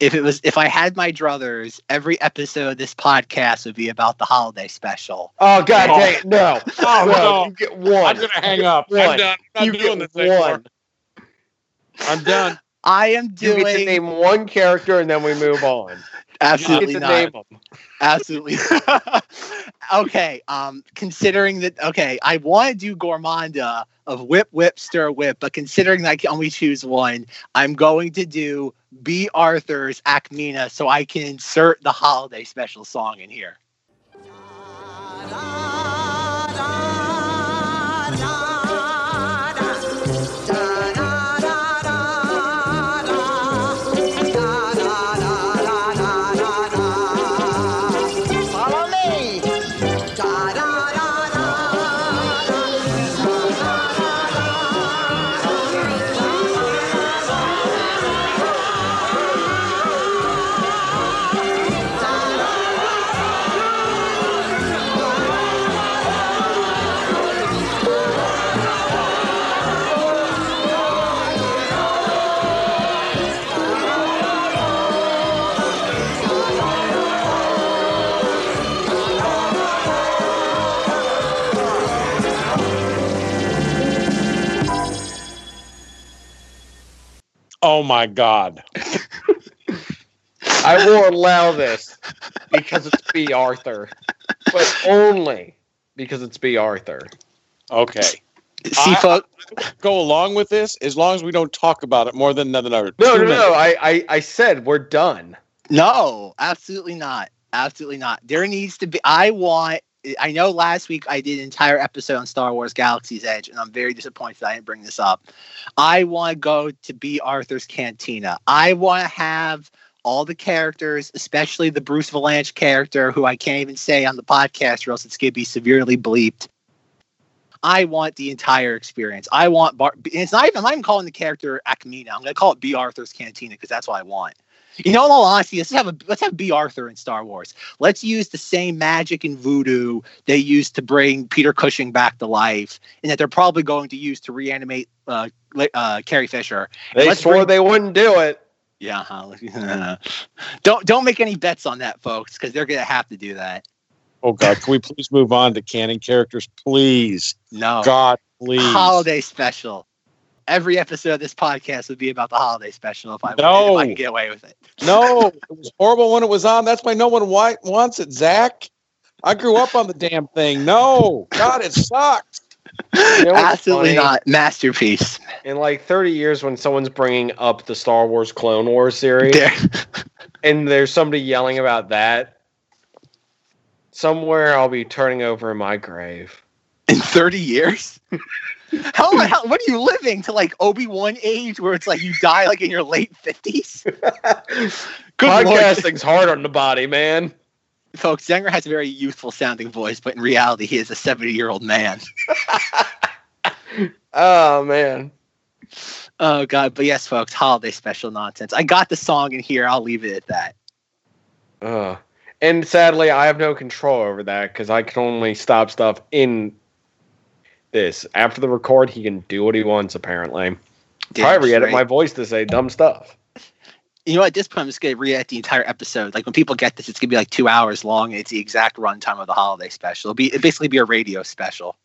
If it was, if I had my druthers, every episode of this podcast would be about the holiday special. Oh god, Oh. dang! No, Oh, no, no. you get one. I'm gonna hang up. One. I'm done. I'm you doing get this anymore. one. I'm done. I am You doing get to name one character, and then we move on. Absolutely not. name. Absolutely. okay. Um, considering that, okay, I want to do Gormaanda of Whip, Whip, Stir, Whip, but considering that I can only choose one, I'm going to do Bea Arthur's Ackmena so I can insert the holiday special song in here. Oh my god. I will allow this because it's Bea Arthur, but only because it's Bea Arthur. Okay. See, I- folks, Go along with this as long as we don't talk about it more than another. No, two no, no. I, I, I said we're done. no, absolutely not. Absolutely not. There needs to be, I want, I know last week I did an entire episode on Star Wars Galaxy's Edge, and I'm very disappointed I didn't bring this up. I want to go to Bea Arthur's Cantina. I want to have all the characters, especially the Bruce Vilanch character, who I can't even say on the podcast, or else it's going to be severely bleeped. I want the entire experience. I want Bar. It's not even. I'm not even calling the character Ackmena. I'm going to call it Bea Arthur's Cantina because that's what I want. You know, in all honesty, let's have a let's have Bea Arthur in Star Wars. Let's use the same magic and voodoo they used to bring Peter Cushing back to life, and that they're probably going to use to reanimate uh, uh, Carrie Fisher. They Let's swore bring- they wouldn't do it. Yeah, huh? don't don't make any bets on that, folks, because they're gonna have to do that. Oh god, can we please move on to canon characters, please? No, God, please. holiday special. Every episode of this podcast would be about the holiday special if I No. if I could get away with it. No, it was horrible when it was on. That's why no one wants it, Zach. I grew up on the damn thing. No, God, it sucked. know Absolutely funny? not masterpiece. In like 30 years, when someone's bringing up the Star Wars Clone Wars series, There. and there's somebody yelling about that, somewhere I'll be turning over in my grave. in 30 years? How, how what are you living to like Obi Wan age where it's like you die like in your late 50s? Good. Podcasting's hard on the body, man. Folks, Zenger has a very youthful sounding voice, but in reality, he is a 70 year old man. Oh man. Oh, God. But yes, folks, holiday special nonsense. I got the song in here. I'll leave it at that. Uh, and sadly, I have no control over that because I can only stop stuff in this. After the record, he can do what he wants. Apparently, Damn probably edit straight. my voice to say dumb stuff. You know, at this point, I'm just going to re-edit the entire episode. Like when people get this, it's going to be like two hours long. It's the exact runtime of the holiday special. It'll be it basically be a radio special.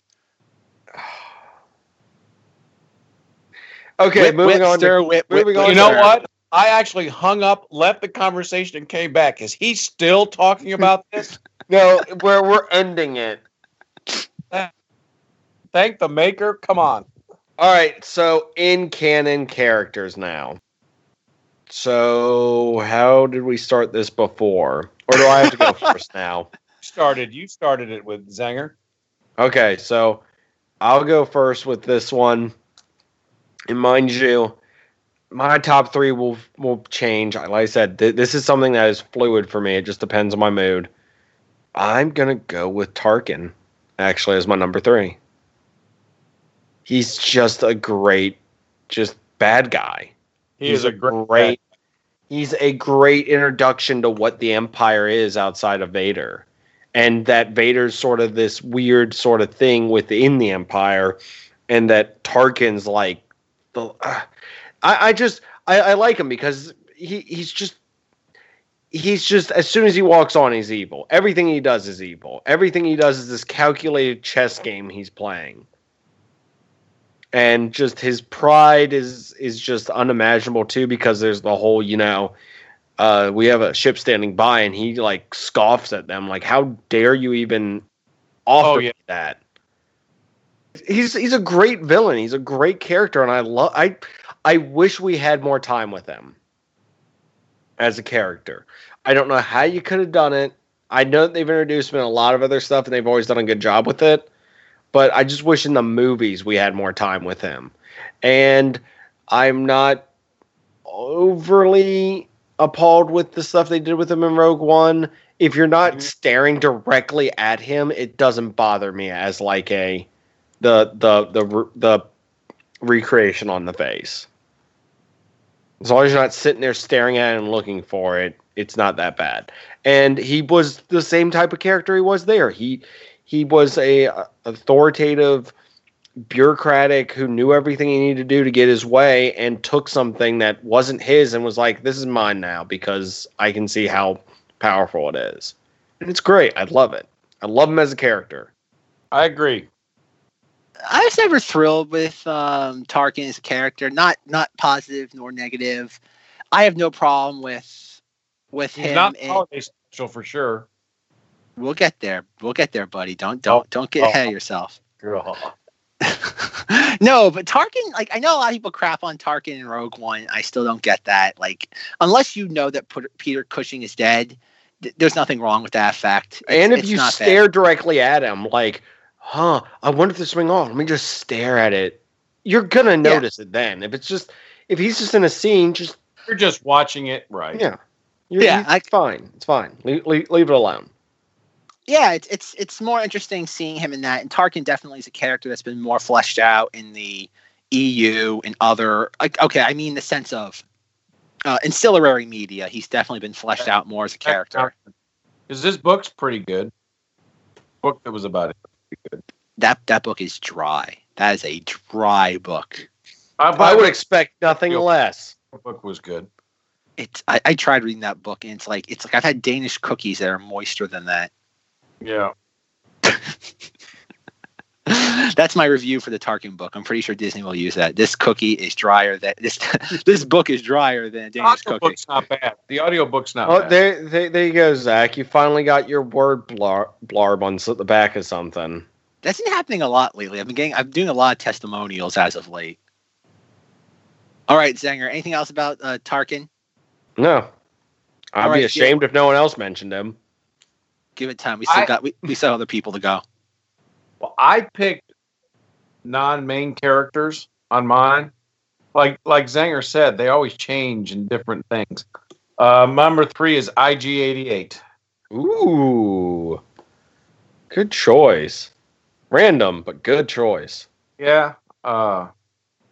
Okay, Whip, moving whip, on. stir, To, whip, moving whip, on You whip, know what? I actually hung up, left the conversation, and came back. Is he still talking about this? no, we're we're ending it. Thank the maker. Come on. All right, so in canon characters now. So, how did we start this before? Or do I have to go first now? started. You started it with Zanger. Okay, so I'll go first with this one. And mind you, my top three will will change. Like I said, th- this is something that is fluid for me. It just depends on my mood. I'm gonna go with Tarkin, actually, as my number three. He's just a great, just bad guy. He he's a great. great. He's a great introduction to what the Empire is outside of Vader, and that Vader's sort of this weird sort of thing within the Empire, and that Tarkin's like the. Uh, I, I just I, I like him because he he's just he's just as soon as he walks on he's evil everything he does is evil everything he does is this calculated chess game he's playing and just his pride is is just unimaginable too because there's the whole you know uh, we have a ship standing by and he like scoffs at them. Like how dare you even offer Oh, yeah. that? He's he's a great villain. He's a great character and i love i i wish we had more time with him as a character. I don't know how you could have done it. I know that they've introduced him in a lot of other stuff and they've always done a good job with it but I just wish in the movies we had more time with him. And I'm not overly appalled with the stuff they did with him in Rogue One. If you're not Mhm. staring directly at him, it doesn't bother me as like a the the the the recreation on the face. As long as you're not sitting there staring at it and looking for it, it's not that bad. And he was the same type of character he was there. He he was a authoritative bureaucratic who knew everything he needed to do to get his way and took something that wasn't his and was like this is mine now because i can see how powerful it is and it's great i love it i love him as a character I agree. I was never thrilled with um, Tarkin as a character. Not not positive nor negative. I have no problem with with He's him. not in- holiday special for sure. We'll get there. We'll get there, buddy. Don't don't don't get oh. ahead of oh. yourself. No, but Tarkin, like I know a lot of people crap on Tarkin in Rogue One. I still don't get that. Like, unless you know that Peter Cushing is dead, th- there's nothing wrong with that fact. It's- and if it's you not bad. stare directly at him like huh i wonder if this swing on let me just stare at it you're gonna notice it then if it's just if he's just in a scene just You're just watching it, right? yeah you're, Yeah, you- I- fine it's fine leave, leave, leave it alone yeah, it's it's it's more interesting seeing him in that. And Tarkin definitely is a character that's been more fleshed out in the EU and other. Like, okay, I mean the sense of uh, ancillary media. He's definitely been fleshed out more as a character. Because this book's pretty good. Book that was about it. That that book is dry. That is a dry book. i would expect nothing Feel- less The book was good. It's I, I tried reading that book and it's like it's like I've had Danish cookies that are moister than that. Yeah. That's my review for the Tarkin book. I'm pretty sure Disney will use that. This cookie is drier than this. this book is drier than a The audio cookie. book's not bad. The audio book's not Oh, bad. there, there, there you go, Zach. You finally got your word blar- blarb on the back of something. That's been happening a lot lately. I've been getting. I'm doing a lot of testimonials as of late. All right, Zanger. Anything else about uh, Tarkin? No, I'd All be right, yeah. ashamed if no one else mentioned him. Give it time. We still I- got. We, we still other people to go. Well, I picked non-main characters on mine. Like like Zanger said, they always change in different things. Uh, number three is IG88. Ooh, good choice. Random, but good choice. Yeah. Uh,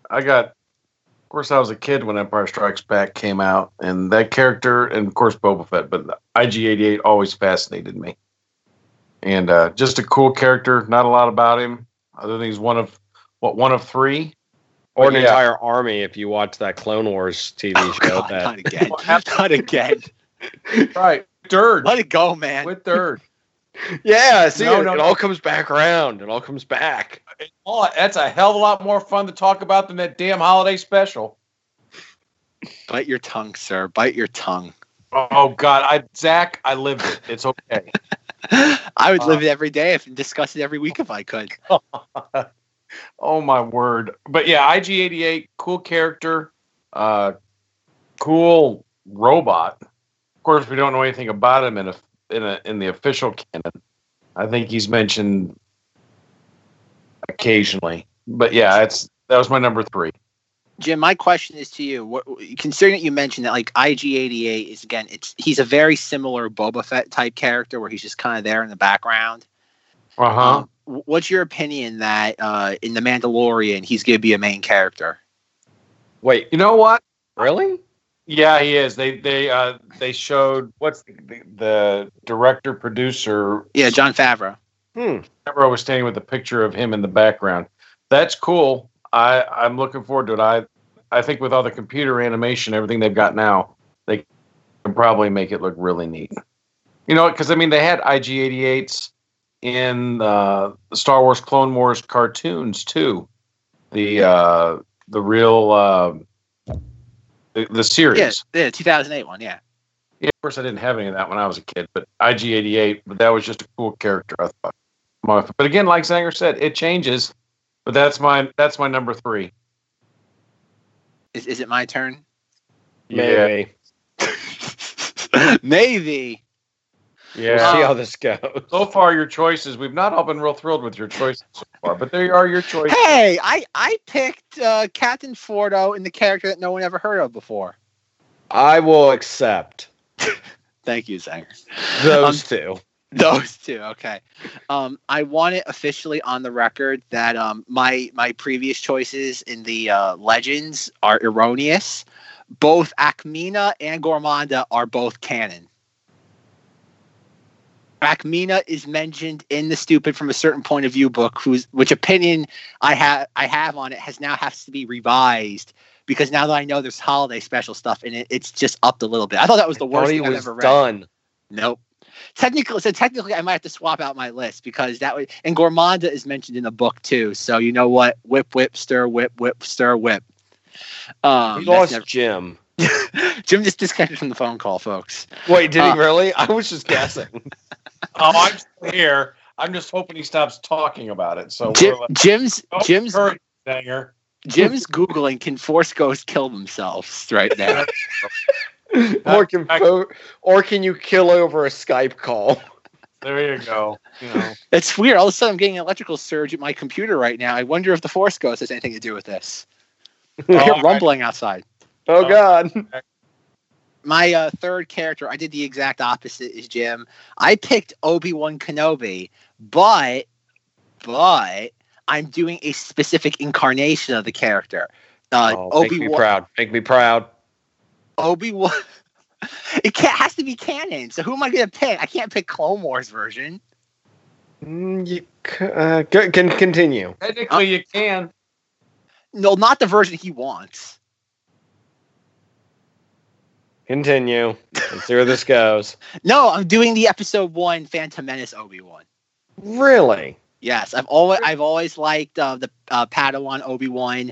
I got. Of course, I was a kid when Empire Strikes Back came out, and that character, and of course Boba Fett, but IG88 always fascinated me. And uh, just a cool character. Not a lot about him, other than he's one of what one of three. Or an Yeah. entire army if you watch that Clone Wars TV Oh, show. God, that not again. What not again. Right. Third. Let it go, man. With third. Yeah, see, No, it, no, it no. all comes back around. It all comes back. Oh, that's a hell of a lot more fun to talk about than that damn holiday special. Bite your tongue, sir. Bite your tongue. Oh God, I Zach, I lived it. It's okay. I would Uh, live it every day if and discuss it every week if I could. oh my word. But yeah, IG88, cool character. Uh cool robot. Of course, we don't know anything about him in a in a in the official canon. I think he's mentioned occasionally, but yeah, it's that was my number three. Jim, my question is to you. What, considering that you mentioned that like IG88 is again, it's he's a very similar Boba Fett type character where he's just kind of there in the background. Uh huh. Um, what's your opinion that uh, in the Mandalorian he's going to be a main character? Wait, you know what? really? Yeah, he is. They they uh they showed what's the, the, the director producer. Yeah, Jon Favreau. Hmm. Remember, I was standing with a picture of him in the background. That's cool. I I'm looking forward to it. I I think with all the computer animation, everything they've got now, they can probably make it look really neat. You know, because I mean, they had IG88s in uh, the Star Wars Clone Wars cartoons too. The uh, the real uh, the, the series. Yeah, the 2008 one. Yeah. Yeah, of course, I didn't have any of that when I was a kid, but IG88, but that was just a cool character, I thought. My- But again, like Sanger said, it changes. But that's my that's my number three. Is, is it my turn? Maybe. Maybe. Yeah. We'll see how this goes. So far, your choices. We've not all been real thrilled with your choices so far, but there are your choices. Hey, I I picked uh, Captain Fordo in the character that no one ever heard of before. I will accept Thank you, Zanger. those two. Those two, okay. Um, I want it officially on the record that um, my my previous choices in the uh, legends are erroneous. Both Ackmena and Gormaanda are both canon. Ackmena is mentioned in the "Stupid from a Certain Point of View" book, whose which opinion I have I have on it has now has to be revised because now that I know there's holiday special stuff in it, it's just upped a little bit. I thought that was the worst thing I've was ever read. done. Nope. Technically, so technically, I might have to swap out my list because that would. And Gormaanda is mentioned in the book too. So you know what? Whip, whip, stir, whip, whip, stir, whip. Um, that's lost never- Jim. Jim just disconnected from the phone call, folks. Wait, did Uh, he really? I was just guessing. Oh, I'm still here. I'm just hoping he stops talking about it. So Jim, we're like, Jim's "Don't Jim's encourage it, Sanger. Jim's googling can Force Ghosts kill themselves right now. or can or can you kill over a Skype call? There you go. You know. it's weird. All of a sudden, I'm getting an electrical surge at my computer right now. I wonder if the Force Ghost has anything to do with this. I hear Oh, rumbling outside. Oh. God! my uh, third character, I did the exact opposite as Jim. I picked Obi Wan Kenobi, but but I'm doing a specific incarnation of the character. Uh, Oh, make Obi me Wan. proud. Make me proud. Obi Wan. It can has to be canon. So who am I going to pick? I can't pick Clone Wars version. Mm, you uh, c- can continue. Technically, you can. No, not the version he wants. Continue. Let's see where this goes. No, I'm doing the episode one Phantom Menace Obi Wan. Really? Yes, I've always I've always liked uh, the uh, Padawan Obi Wan.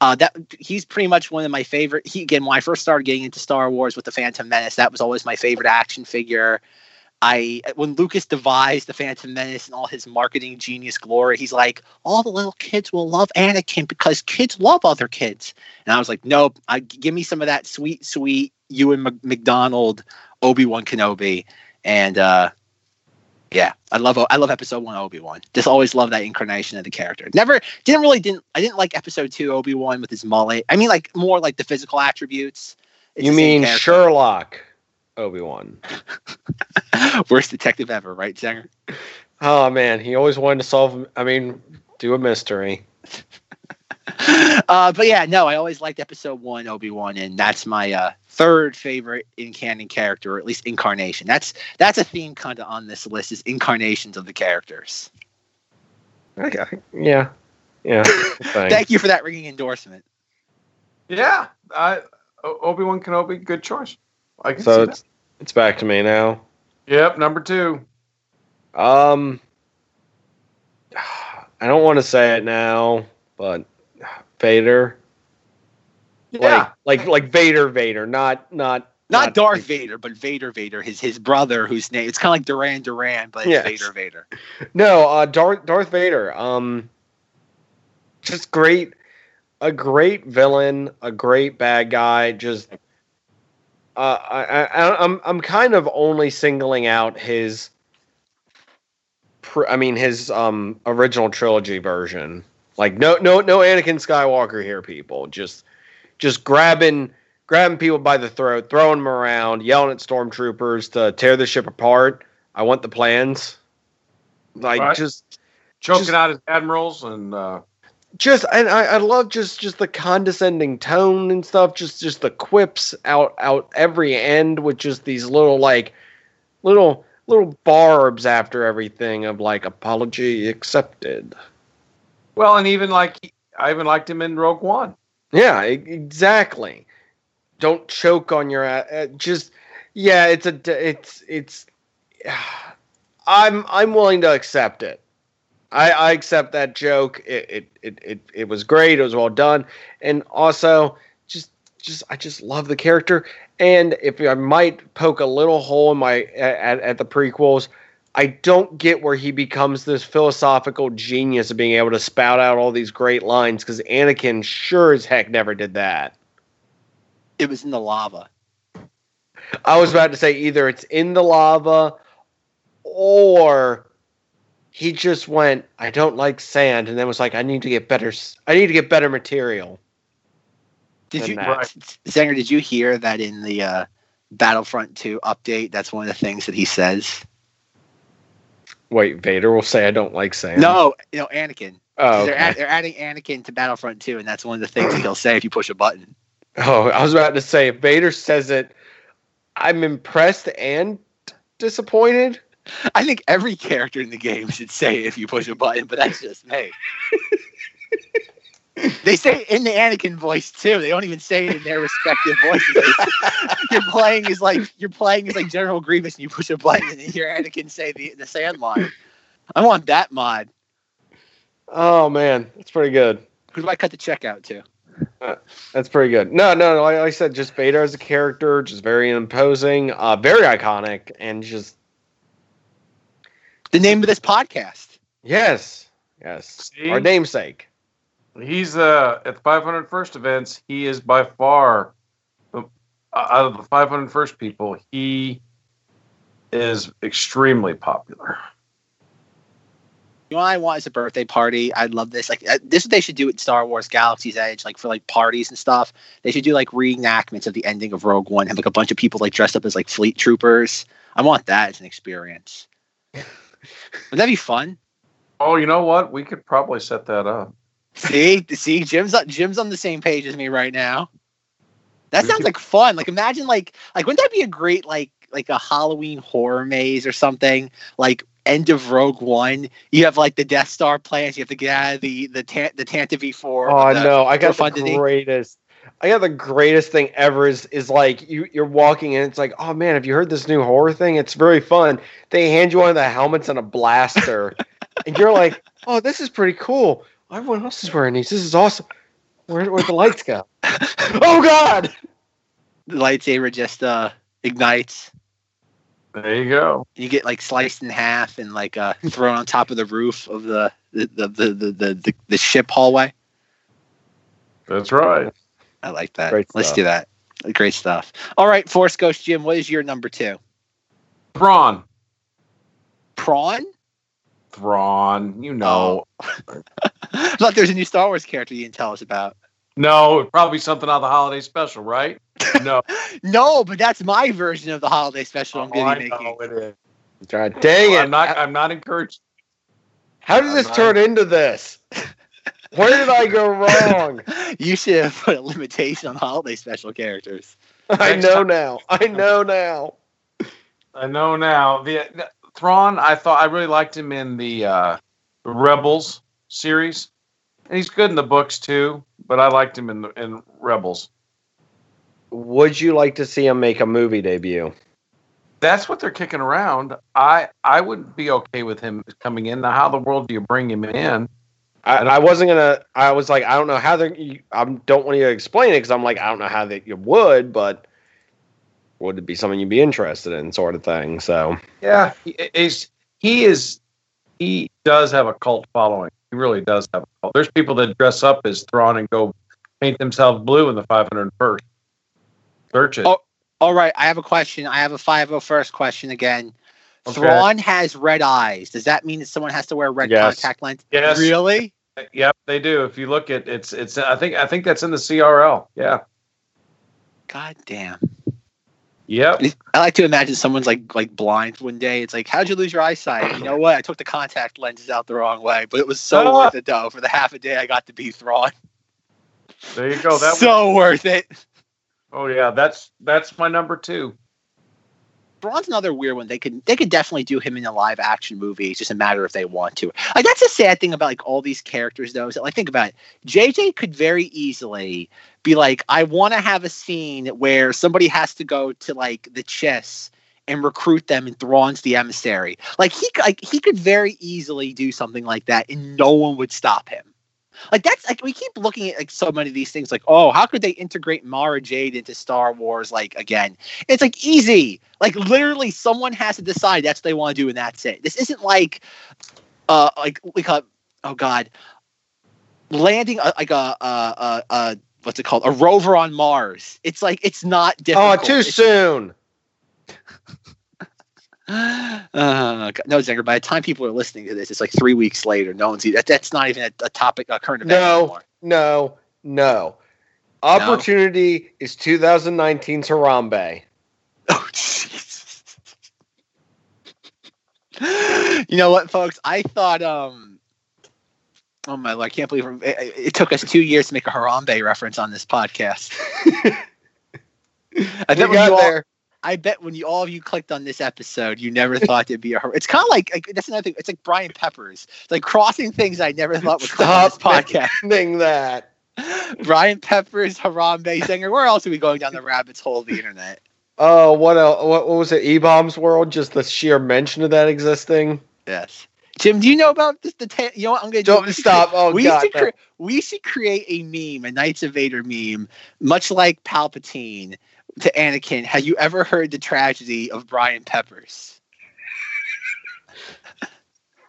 Uh, that he's pretty much one of my favorite. He again when I first started getting into Star Wars with the Phantom Menace, that was always my favorite action figure. I when Lucas devised the Phantom Menace and all his marketing genius glory, he's like, all the little kids will love Anakin because kids love other kids. And I was like, nope, I, give me some of that sweet, sweet Ewan Mc- McDonald Obi Wan Kenobi, and uh, yeah, I love I love episode one Obi Wan. Just always love that incarnation of the character. Never didn't really didn't I didn't like episode two Obi Wan with his mullet. I mean like more like the physical attributes. It's you mean. Sherlock Obi Wan? worst detective ever, right, Sanger? Oh man, he always wanted to solve. I mean, do a mystery. uh, but yeah, no, I always liked episode one Obi Wan, and that's my uh, third favorite in canon character, or at least incarnation. That's that's a theme kind of on this list is incarnations of the characters. Okay. Yeah. Yeah. Thank you for that ringing endorsement. Yeah, I Obi Wan Kenobi, good choice. I can So see it's it's back to me now. Yep, number two. Um, I don't want to say it now, but Vader, Yeah, like like like Vader, Vader, not not Not Darth Vader, but Vader Vader, his his brother, whose name it's kind of like Duran Duran, but Yes. Vader Vader. No, uh, Darth Darth Vader. Um, just great, a great villain, a great bad guy. Just uh, I, I, I'm I'm kind of only singling out his. I mean his um original trilogy version. Like no no no Anakin Skywalker here, people. Just just grabbing grabbing people by the throat, throwing them around, yelling at stormtroopers to tear the ship apart. I want the plans. Like Right. just Choking Just- out his admirals and uh, just and I, I love just just the condescending tone and stuff just just the quips out out every end with just these little like little little barbs after everything of like apology accepted well, and even like I even liked him in Rogue One. yeah exactly don't choke on your uh, just yeah it's a it's it's i'm i'm willing to accept it I, I accept that joke. It, it it it it was great. It was well done, and also just just I just love the character. And if I might poke a little hole in my at, at the prequels, I don't get where he becomes this philosophical genius of being able to spout out all these great lines because Anakin sure as heck never did that. It was in the lava. I was about to say either it's in the lava or he just went, I don't like sand, and then was like, I need to get better. I need to get better material. Did you, that. Right. Zanger? Did you hear that in the uh, Battlefront 2 update? That's one of the things that he says. Wait, Vader will say I don't like sand. No, you know Anakin. oh, They're, okay. add, they're adding Anakin to Battlefront 2, and that's one of the things that he'll say if you push a button. oh, I was about to say if Vader says it, I'm impressed and disappointed. I think every character in the game should say it if you push a button, but that's just me. they say it in the Anakin voice too. They don't even say it in their respective voices. you're playing is like you're playing is like General Grievous, and you push a button, and you hear Anakin say the the sand line. I want that mod. Oh man, that's pretty good. Who do I cut the check out to? That's pretty good. No, no, no. Like I said, just Vader as a character, just very imposing, uh, very iconic, and just The name of this podcast. yes, yes, See? our namesake. He's uh, at the 501st events. He is by far the, uh, out of the 501st people. He is extremely popular. You know what I want is a birthday party? I'd love this. Like uh, this, is what they should do at Star Wars Galaxy's Edge, like for like parties and stuff. They should do like reenactments of the ending of Rogue One. Have like a bunch of people like dressed up as like fleet troopers. I want that as an experience. Would that be fun? Oh, you know what? We could probably set that up. See, see, Jim's on, Jim's on the same page as me right now. That sounds like fun. Like imagine like like wouldn't that be a great like like a Halloween horror maze or something? Like end of Rogue One, you have like the Death Star plans. You have to get out of the the the Tantive four. Oh no, I got the greatest. I got the greatest thing ever. Is is like you you're walking and it's like, oh man, have you heard this new horror thing? It's very fun. They hand you one of the helmets and a blaster, and you're like, oh, this is pretty cool. Everyone else is wearing these. This is awesome. Where where'd the lights go? oh God! The lightsaber just uh ignites. There you go. You get like sliced in half and like uh thrown on top of the roof of the the the the the, the, the, the ship hallway. That's right. I like that. Great Let's stuff. do that. Great stuff. All right, Force Ghost Jim, what is your number two? Prawn. Prawn? Thrawn. You oh. know. I thought there was a new Star Wars character you didn't tell us about. No, probably something on the holiday special, right? No. No, but that's my version of the holiday special I'm Oh, going I to be making. know it is. God dang it! I'm not. I'm not encouraged. How did I'm this not- turn into this? Where did I go wrong? You should have put a limitation on holiday special characters. I Next know time- now. I know now. I know now. The, the Thrawn. I thought I really liked him in the uh, Rebels series, and he's good in the books too. But I liked him in the in Rebels. Would you like to see him make a movie debut? That's what they're kicking around. I I wouldn't be okay with him coming in. Now, how the world do you bring him in? I, I wasn't gonna. I was like, I don't know how they're. I don't want you to explain it because I'm like, I don't know how that you would, but would it be something you'd be interested in, sort of thing? So Yeah, he is. He is. He does have a cult following. He really does have a cult. There's people that dress up as Thrawn and go paint themselves blue in the 501st. Search it. Oh, All right, I have a question. I have a 501st question again. Okay. Thrawn has red eyes. Does that mean that someone has to wear red Yes. contact lens? Yes. Really? Yep, they do. If you look at it's it's I think I think that's in the CRL. Yeah. God damn. Yep. I like to imagine someone's like like blind one day. It's like, how'd you lose your eyesight? You know what? I took the contact lenses out the wrong way, but it was so Ah. worth it though. For the half a day I got to be Thrawn. There you go. That so worth it. Oh yeah, that's that's my number two. Thrawn's another weird one. They could they could definitely do him in a live action movie. It's just a matter if they want to. Like that's a sad thing about like all these characters though. Is that, like think about it. JJ could very easily be like, I want to have a scene where somebody has to go to like the Chiss and recruit them and Thrawn's the emissary. Like he like he could very easily do something like that and no one would stop him. Like that's like we keep looking at like so many of these things like oh how could they integrate Mara Jade into Star Wars like again it's like easy like literally someone has to decide that's what they want to do and that's it this isn't like uh like like a oh god landing a, like a, a, a, a what's it called a rover on Mars it's like it's not difficult. Oh, too It's- soon. uh, no, Zinger. By the time people are listening to this, it's like three weeks later. No one's that. That's not even a, a topic, a current event No, anymore. no, no. Opportunity is 2019's Harambe. Oh, Jesus. you know what, folks? I thought, um, oh my lord, I can't believe it, it, took us two years to make a Harambe reference on this podcast. I We bet when got all, there. I bet when you all of you clicked on this episode, you never thought there'd be a. It's kind of like, like that's another thing. It's like Brian Peppers, it's like crossing things I never thought would this Stop podcast. that. Brian Peppers, Harambe, Singer. Where else are we going down the rabbit's hole of the internet? Oh, what else? What, what was it? E Bombs World? Just the sheer mention of that existing. Yes. Jim, do you know about this? The ta- you know what I'm going to do? Don't stop. Oh we God. should no. cre- we should create a meme, a Knights of Vader meme, much like Palpatine to Anakin. Have you ever heard the tragedy of Brian Peppers?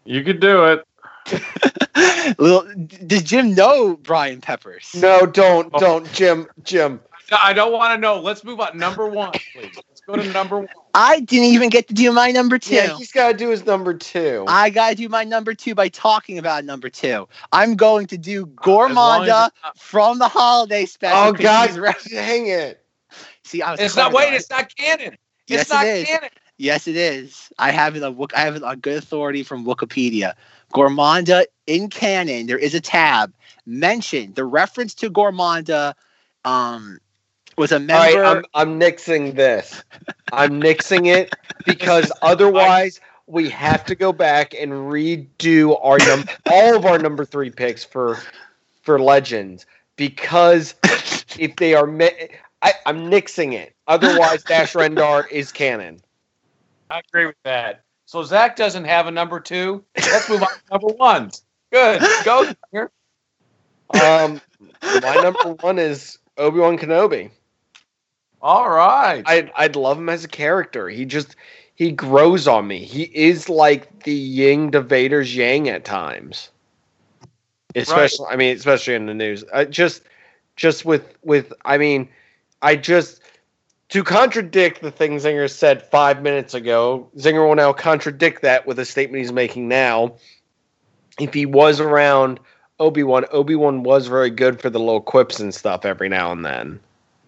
You could do it. Little, does Jim know Brian Peppers? No, don't, Oh. don't, Jim, Jim. No, I don't want to know. Let's move on. Number one, please. Let's go to number one. I didn't even get to do my number two. Yeah, he's got to do his number two. I gotta do my number two by talking about number two. I'm going to do As long as Gormaanda from the holiday special. oh 'cause God, she's dang it! See, I was It's not. clever, Wait, it's not canon. It's Yes, not it is. canon. Yes, it is. I have it on I have it on good authority from Wikipedia. Gormaanda in canon, there is a tab mentioned. The reference to Gormaanda um, was a member. right, I'm, I'm nixing this. I'm nixing it because otherwise we have to go back and redo our num- all of our number three picks for for legends because if they are, me- I, I'm nixing it. Otherwise, Dash Rendar is canon. I agree with that. So Zach doesn't have a number two. Let's move on to number one. Good. Go here. Um, my number one is Obi Wan Kenobi. All right. I'd I'd love him as a character. He just he grows on me. He is like the Ying to Vader's Yang at times. Especially, I mean, especially in the news. I just just with with I mean, I just to contradict the thing Zinger said five minutes ago. Zinger will now contradict that with a statement he's making now. If he was around Obi Wan, Obi Wan was very good for the little quips and stuff every now and then.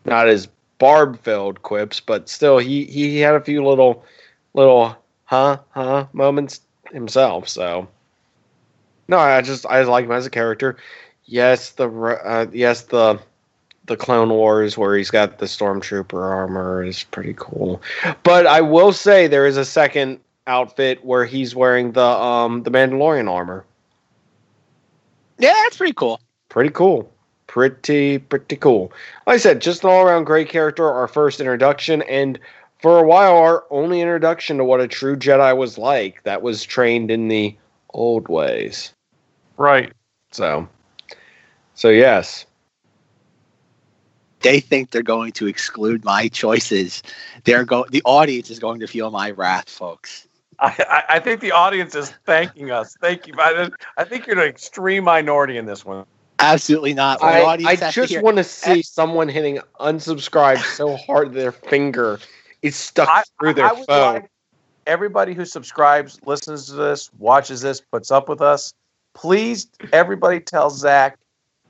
Not as barb filled quips, but still he he had a few little little huh huh moments himself. So no, I just I like him as a character. Yes, the uh, yes the the Clone Wars where he's got the stormtrooper armor is pretty cool. But I will say there is a second outfit where he's wearing the um the Mandalorian armor. yeah, that's pretty cool. Pretty cool. Pretty pretty cool. Like I said, just an all around great character. Our first introduction, and for a while, our only introduction to what a true Jedi was like. That was trained in the old ways. right. So, so yes, They think they're going to exclude my choices. They're go. The audience is going to feel my wrath, folks. I, I, I think the audience is thanking us. Thank you. I, I think you're an extreme minority in this one. Absolutely not. Well, I, I just want to see someone hitting unsubscribe so hard their finger is stuck I, through their I would phone. like everybody who subscribes, listens to this, watches this, puts up with us. Please, everybody, tell Zach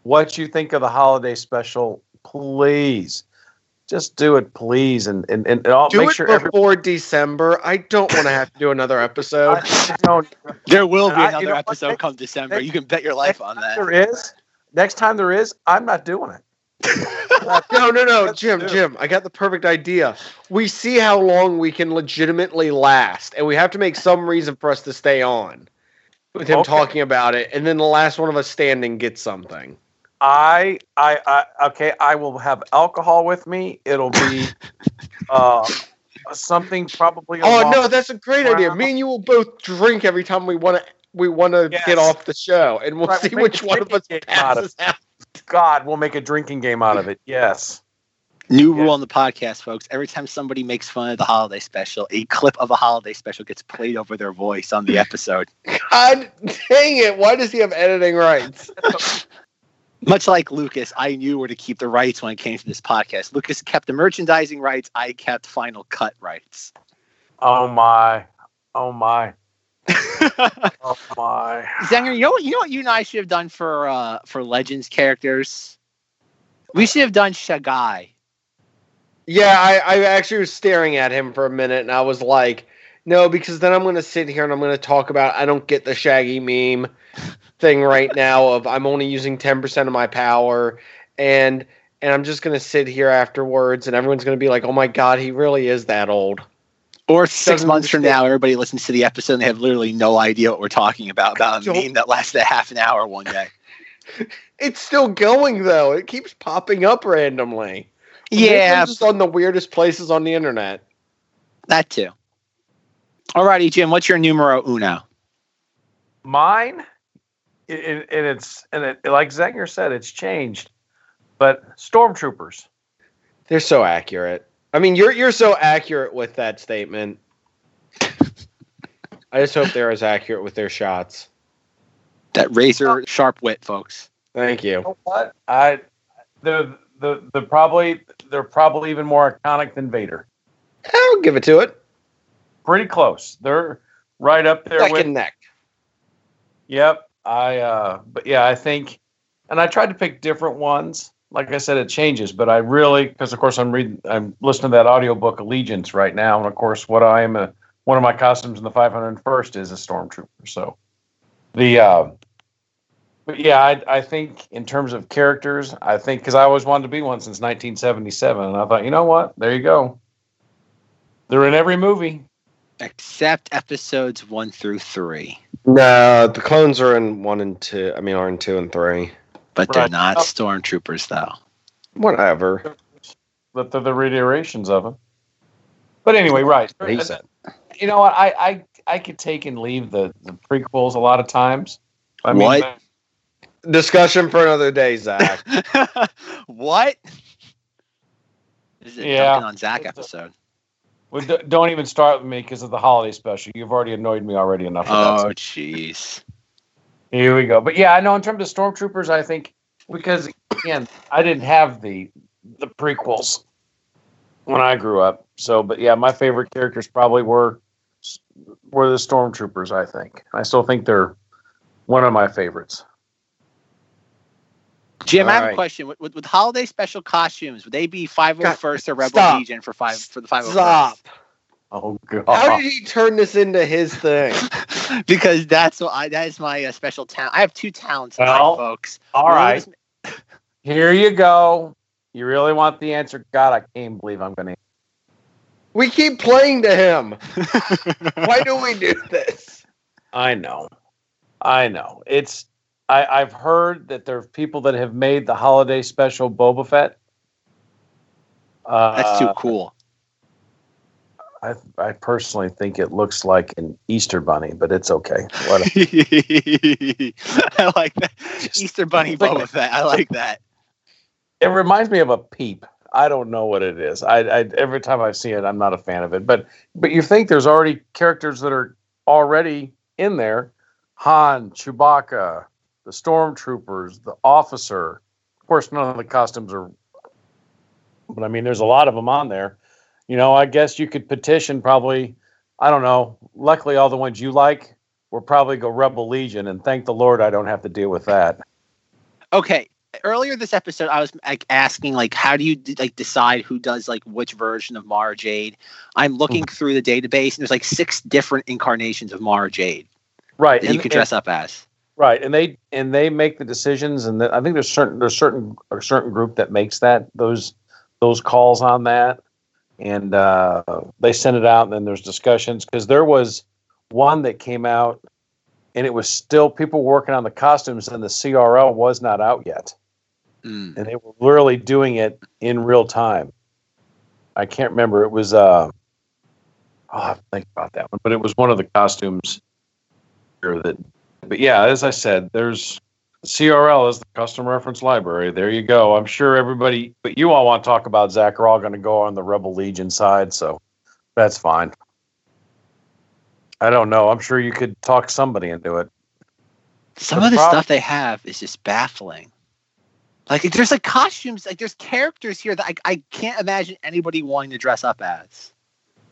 what you think of the holiday special. Please, just do it, please, and and and I'll do make it sure everybody. before December. I don't want to have to do another episode. I don't. There will be I- you another know episode Next- come December. next- you can bet your life on that. There is. Next time there is, I'm not doing it. no, no, no, Jim. Jim. I got the perfect idea. We see how long we can legitimately last, and we have to make some reason for us to stay on with him Okay. talking about it, and then the last one of us standing gets something. I, I, I, okay. I will have alcohol with me. It'll be, uh, something probably. Oh no, that's a great idea. Me and you will both drink every time we want to. We want to Yes. get off the show, and we'll Right, see we'll which one of us drinking out of passes out. God, we'll make a drinking game out of it. Yes. New Yeah. rule on the podcast, folks. Every time somebody makes fun of the holiday special, a clip of a holiday special gets played over their voice on the episode. God dang it! Why does he have editing rights? Much like Lucas, I knew where to keep the rights when it came to this podcast. Lucas kept the merchandising rights. I kept final cut rights. Oh my. Oh my. Oh my. Zenger, you know what? You know what you and I should have done for uh, for Legends characters. We should have done Shagai. Yeah, I, I actually was staring at him for a minute, and I was like, no, because then I'm going to sit here and I'm going to talk about I don't get the Shaggy meme thing right now of I'm only using 10% of my power, and and I'm just going to sit here afterwards, and everyone's going to be like, oh my god, he really is that old. Or six Doesn't months from now, everybody listens to the episode and they have literally no idea what we're talking about about a meme that lasted a half an hour one day. It's still going though. It keeps popping up randomly. Yeah, it's on the weirdest places on the internet. that too. Alrighty, Jim. What's your numero uno? Mine, it, it, and it's and it like Zenger said, it's changed. But stormtroopers. They're so accurate. I mean, you're you're so accurate with that statement. I just hope they're as accurate with their shots. That razor sharp wit, folks. Thank you. You know what? I they're the the probably they're probably even more iconic than Vader. I'll give it to it. Pretty close. They're right up there Neck with and neck. Yep. I uh but yeah, I think and I tried to pick different ones. Like I said, it changes, but I really because of course I'm reading I'm listening to that audiobook Allegiance right now, and of course what I am a one of my costumes in the 501st is a stormtrooper. So the uh but yeah, I I think in terms of characters, I think because I always wanted to be one since 1977, and I thought, you know what, there you go. They're in every movie. Except episodes one through three. No, the clones are in one and two. I mean, are in two and three. But they're not Oh. stormtroopers, though. Whatever. But they're the reiterations of them. But anyway, right. He said. you know what? I, I I could take and leave the, the prequels a lot of times. I mean, What? Discussion for another day, Zach. what? This is a Yeah. Duncan on Zach episode. well, don't even start with me because of the holiday special. You've already annoyed me already enough. Oh, jeez. Here we go. But yeah, I know in terms of stormtroopers, I think because again, I didn't have the the prequels when I grew up. So, but yeah, my favorite characters probably were were the stormtroopers. I think. I still think they're one of my favorites. Jim, I have a question. With, with, with holiday special costumes, would they be 501st or Rebel stop. Legion for five for the 501st? Stop. Oh god. How did he turn this into his thing? because that's what I that is my uh, special talent. I have two talents, tonight, folks. All One right. is- Here you go. You really want the answer? God, I can't believe I'm going to. We keep playing to him. Why do we do this? I know. I know. It's. I, I've heard that there are people that have made the holiday special Boba Fett. Uh, That's too cool. I, I personally think it looks like an Easter bunny, but it's okay. Whatever. I like that. Easter Bunny Boba Fett. I like that. it reminds me of a peep. I don't know what it is. I, I every time I see it, I'm not a fan of it. But but you think there's already characters that are already in there: Han, Chewbacca, the stormtroopers, the officer. Of course, none of the costumes are, but I mean, there's a lot of them on there. You know, I guess you could petition probably. I don't know. Luckily, all the ones you like will probably go Rebel Legion, and thank the Lord I don't have to deal with that. Okay. Earlier this episode, I was like asking, like, how do you like decide who does like which version of Mara Jade? I'm looking mm-hmm. through the database, and there's like six different incarnations of Mara Jade Right, that you could dress up as. Right, and they and they make the decisions, and the, I think there's certain there's certain a certain group that makes that those those calls on that, and uh, they send it out, and then there's discussions because there was one that came out, and it was still people working on the costumes, and the CRL was not out yet, Mm. and they were literally doing it in real time. I can't remember. It was uh, I'll have to think about that one, but it was one of the costumes here that but yeah, as I said, there's CRL is the custom reference library. There you go. I'm sure everybody, but you all want to talk about Zach are all going to go on the Rebel Legion side, so that's fine. I don't know. I'm sure you could talk somebody into it. Some The of the prob- stuff they have is just baffling. Like, there's like costumes, like there's characters here that I, I can't imagine anybody wanting to dress up as.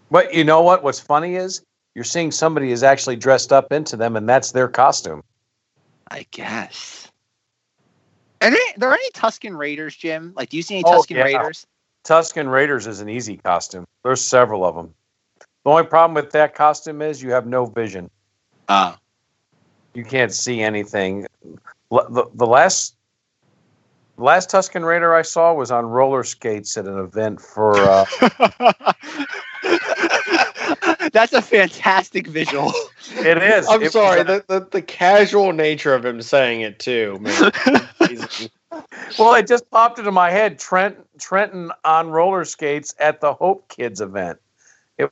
But you know what? What's funny is you're seeing somebody is actually dressed up into them, and that's their costume. I guess. Are there, there any Tusken Raiders, Jim? Like, do you see any Oh, Tusken yeah. Raiders? Tusken Raiders is an easy costume. There's several of them. The only problem with that costume is you have no vision. Uh, you can't see anything. The, the last the last Tusken Raider I saw was on roller skates at an event for. Uh, That's a fantastic visual. it is. I'm It sorry, uh, the, the the casual nature of him saying it too. Well, it just popped into my head. Trent Trenton on roller skates at the Hope Kids event. It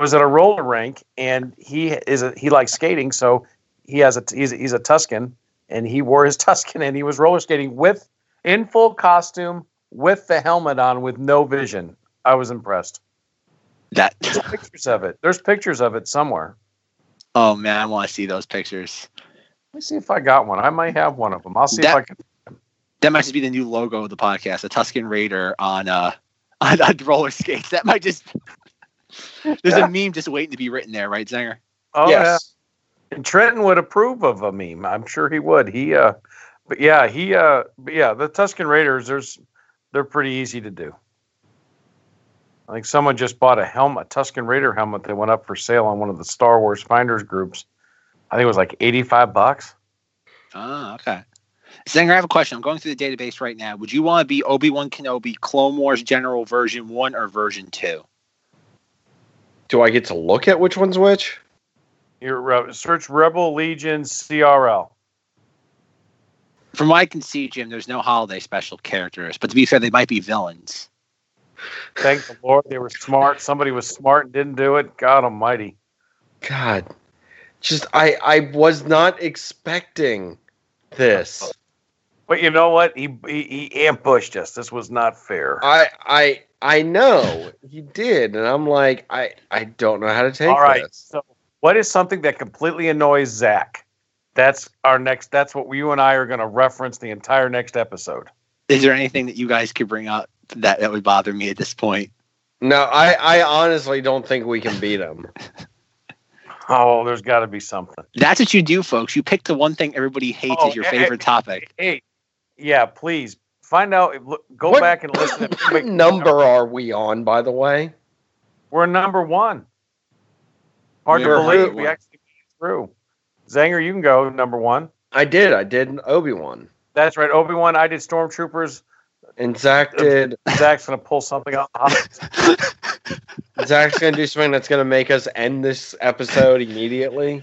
was at a roller rink, and he is a, he likes skating, so he has a he's a, he's a Tusken, and he wore his Tusken, and he was roller skating with in full costume with the helmet on, with no vision. I was impressed. That. There's pictures of it. There's pictures of it somewhere. Oh man, I want to see those pictures. Let me see if I got one. I might have one of them. I'll see if That- I can. That might just be the new logo of the podcast, a Tusken Raider on uh on, on roller skates. That might just. There's a meme just waiting to be written there, right, Zanger? Oh yes. yeah. And Trenton would approve of a meme. I'm sure he would. He uh but yeah, he uh but yeah, the Tusken Raiders there's they're pretty easy to do. I think someone just bought a helmet, a Tusken Raider helmet that went up for sale on one of the Star Wars finders groups. I think it was like 85 bucks. Oh, okay. Zanger, I have a question. I'm going through the database right now. Would you want to be Obi Wan Kenobi, Clone Wars General version one or version two? Do I get to look at which one's which? Here, uh, search Rebel Legion CRL. From what I can see, Jim, there's no holiday special characters. But to be fair, they might be villains. Thank the Lord they were smart. Somebody was smart and didn't do it. God Almighty. God, just I I was not expecting this. But you know what? He, he he ambushed us. This was not fair. I I I know he did, and I'm like I I don't know how to take All right. this. So, what is something that completely annoys Zach? That's our next. That's what you and I are going to reference the entire next episode. Is there anything that you guys could bring up that, that would bother me at this point? No, I I honestly don't think we can beat them. Oh, there's got to be something. That's what you do, folks. You pick the one thing everybody hates Oh, as your favorite topic. Hey, yeah, please find out. Go What- back and listen. What number are we on, by the way? We're number one. Hard We're to believe we one. actually made it through. Zanger, you can go number one. I did. I did Obi Wan, That's right. Obi Wan. I did Stormtroopers. And Zach did. Zach's gonna pull something out. Zach's gonna do something that's gonna make us end this episode immediately.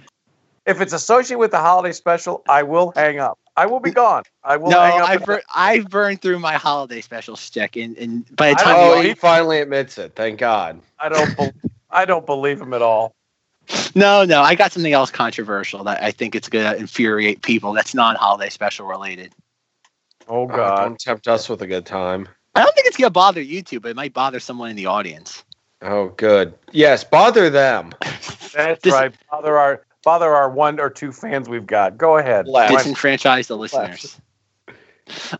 if it's associated with the holiday special, I will hang up. I will be gone. I will no, hang up. I've, bur- I've burned through my holiday special stick, and, and by the time Oh, he finally admits it. Thank God. I don't. Be- I don't believe him at all. No, no, I got something else controversial that I think it's gonna infuriate people. That's non-holiday special related. Oh Uh, God. don't tempt us with a good time. I don't think it's gonna bother you two, but it might bother someone in the audience. Oh, good. Yes, bother them. That's This- right. Bother our bother our one or two fans we've got. Go ahead. Left. Disenfranchise the listeners.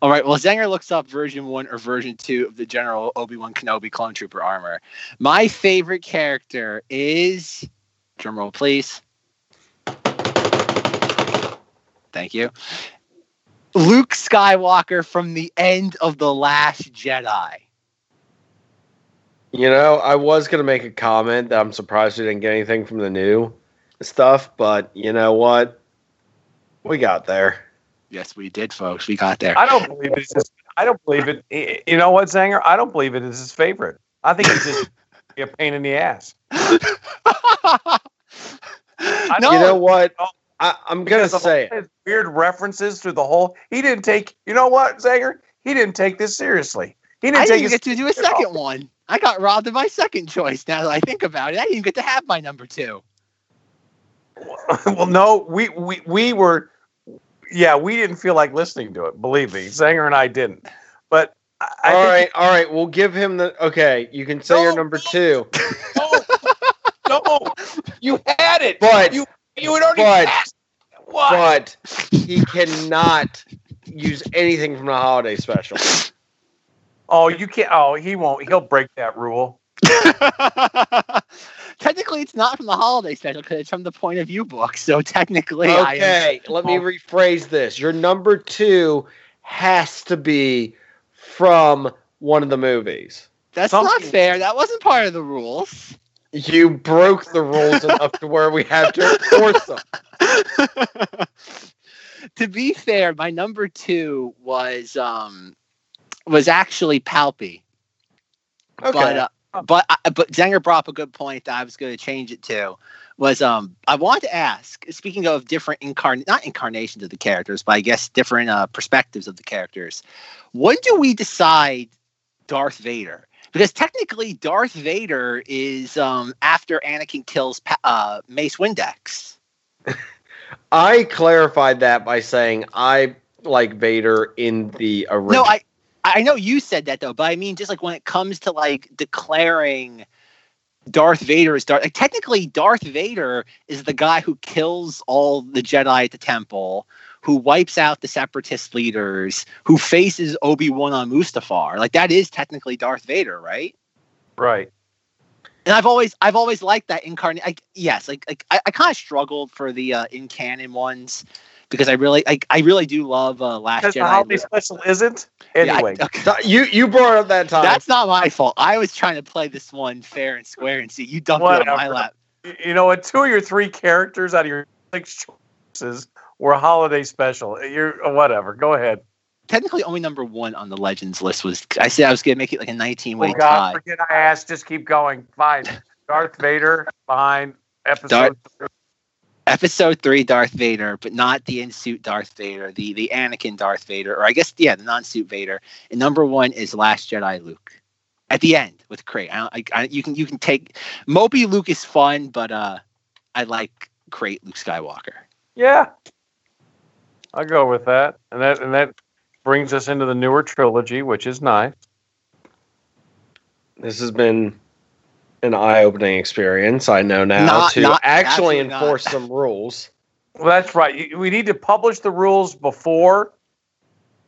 All right. Well, Zenger looks up version one or version two of the General Obi Wan Kenobi clone trooper armor. My favorite character is, drumroll please. Thank you. Luke Skywalker from the end of The Last Jedi. You know, I was gonna make a comment that I'm surprised we didn't get anything from the new stuff, but you know what? We got there. Yes, we did, folks. We got there. I don't believe it's his, I don't believe it. You know what, Zanger? I don't believe it is his favorite. I think it's just a pain in the ass. no, You know what? Oh, I, I'm gonna say all it. his weird references through the whole. He didn't take. You know what, Zanger? He didn't take this seriously. He didn't I take didn't it. get to do a second one. I got robbed of my second choice. Now that I think about it, I didn't get to have my number two. well, no, we we we were. Yeah, we didn't feel like listening to it. Believe me, Zanger and I didn't. But I, I All think right, all right. We'll give him the. Okay, you can say your number no. two, no, no, you had it. but you you had already but- passed. What? but he cannot use anything from the holiday special. Oh, you can't. Oh, he won't. He'll break that rule. technically, it's not from the holiday special because it's from the point of view book. So technically, I am, Okay, let me rephrase this. Your number two has to be from one of the movies. that's not fair. That wasn't part of the rules. You broke the rules enough to where we have to enforce them. to be fair, my number two was um was actually Palpy. Okay. But uh, but I- but Zenger brought up a good point that I was going to change it to was um I want to ask speaking of different incarn not incarnations of the characters but I guess different uh, perspectives of the characters when do we decide Darth Vader because technically Darth Vader is um after Anakin kills uh, Mace Windex I clarified that by saying I like Vader in the original. no I I know you said that though but I mean just like when it comes to like declaring Darth Vader is Darth. Like, technically, Darth Vader is the guy who kills all the Jedi at the temple, who wipes out the Separatist leaders, who faces Obi Wan on Mustafar. Like that is technically Darth Vader, right? Right. And I've always, I've always liked that incarnate. Like, yes, like, like I, I kind of struggled for the uh, in canon ones because I really, like, I really do love uh, Last Because the Jedi. holiday special isn't. Yeah, I- Anyway, okay. you you brought up that time. That's not my fault. I was trying to play this one fair and square and see you dumped it on my lap. you know what? Two of your three characters out of your six choices were holiday special. You're uh, whatever. Go ahead. technically only number one on the legends list was I said I was gonna make it like a 19 way oh God, tie. forget I asked. Just keep going. Fine. Darth Vader. Fine. Episode. Darth- three. Episode three, Darth Vader, but not the in suit Darth Vader, the the Anakin Darth Vader, or I guess yeah, the non suit Vader. And number one is Last Jedi Luke. At the end with Crate, I, I, I, you can you can take Mopey Luke is fun, but uh, I like Crate Luke Skywalker. Yeah. I'll go with that. And that and that brings us into the newer trilogy, which is nice. this has been an eye-opening experience. I know now Not- to not- actually absolutely not. enforce some rules. Well, that's right. We need to publish the rules before.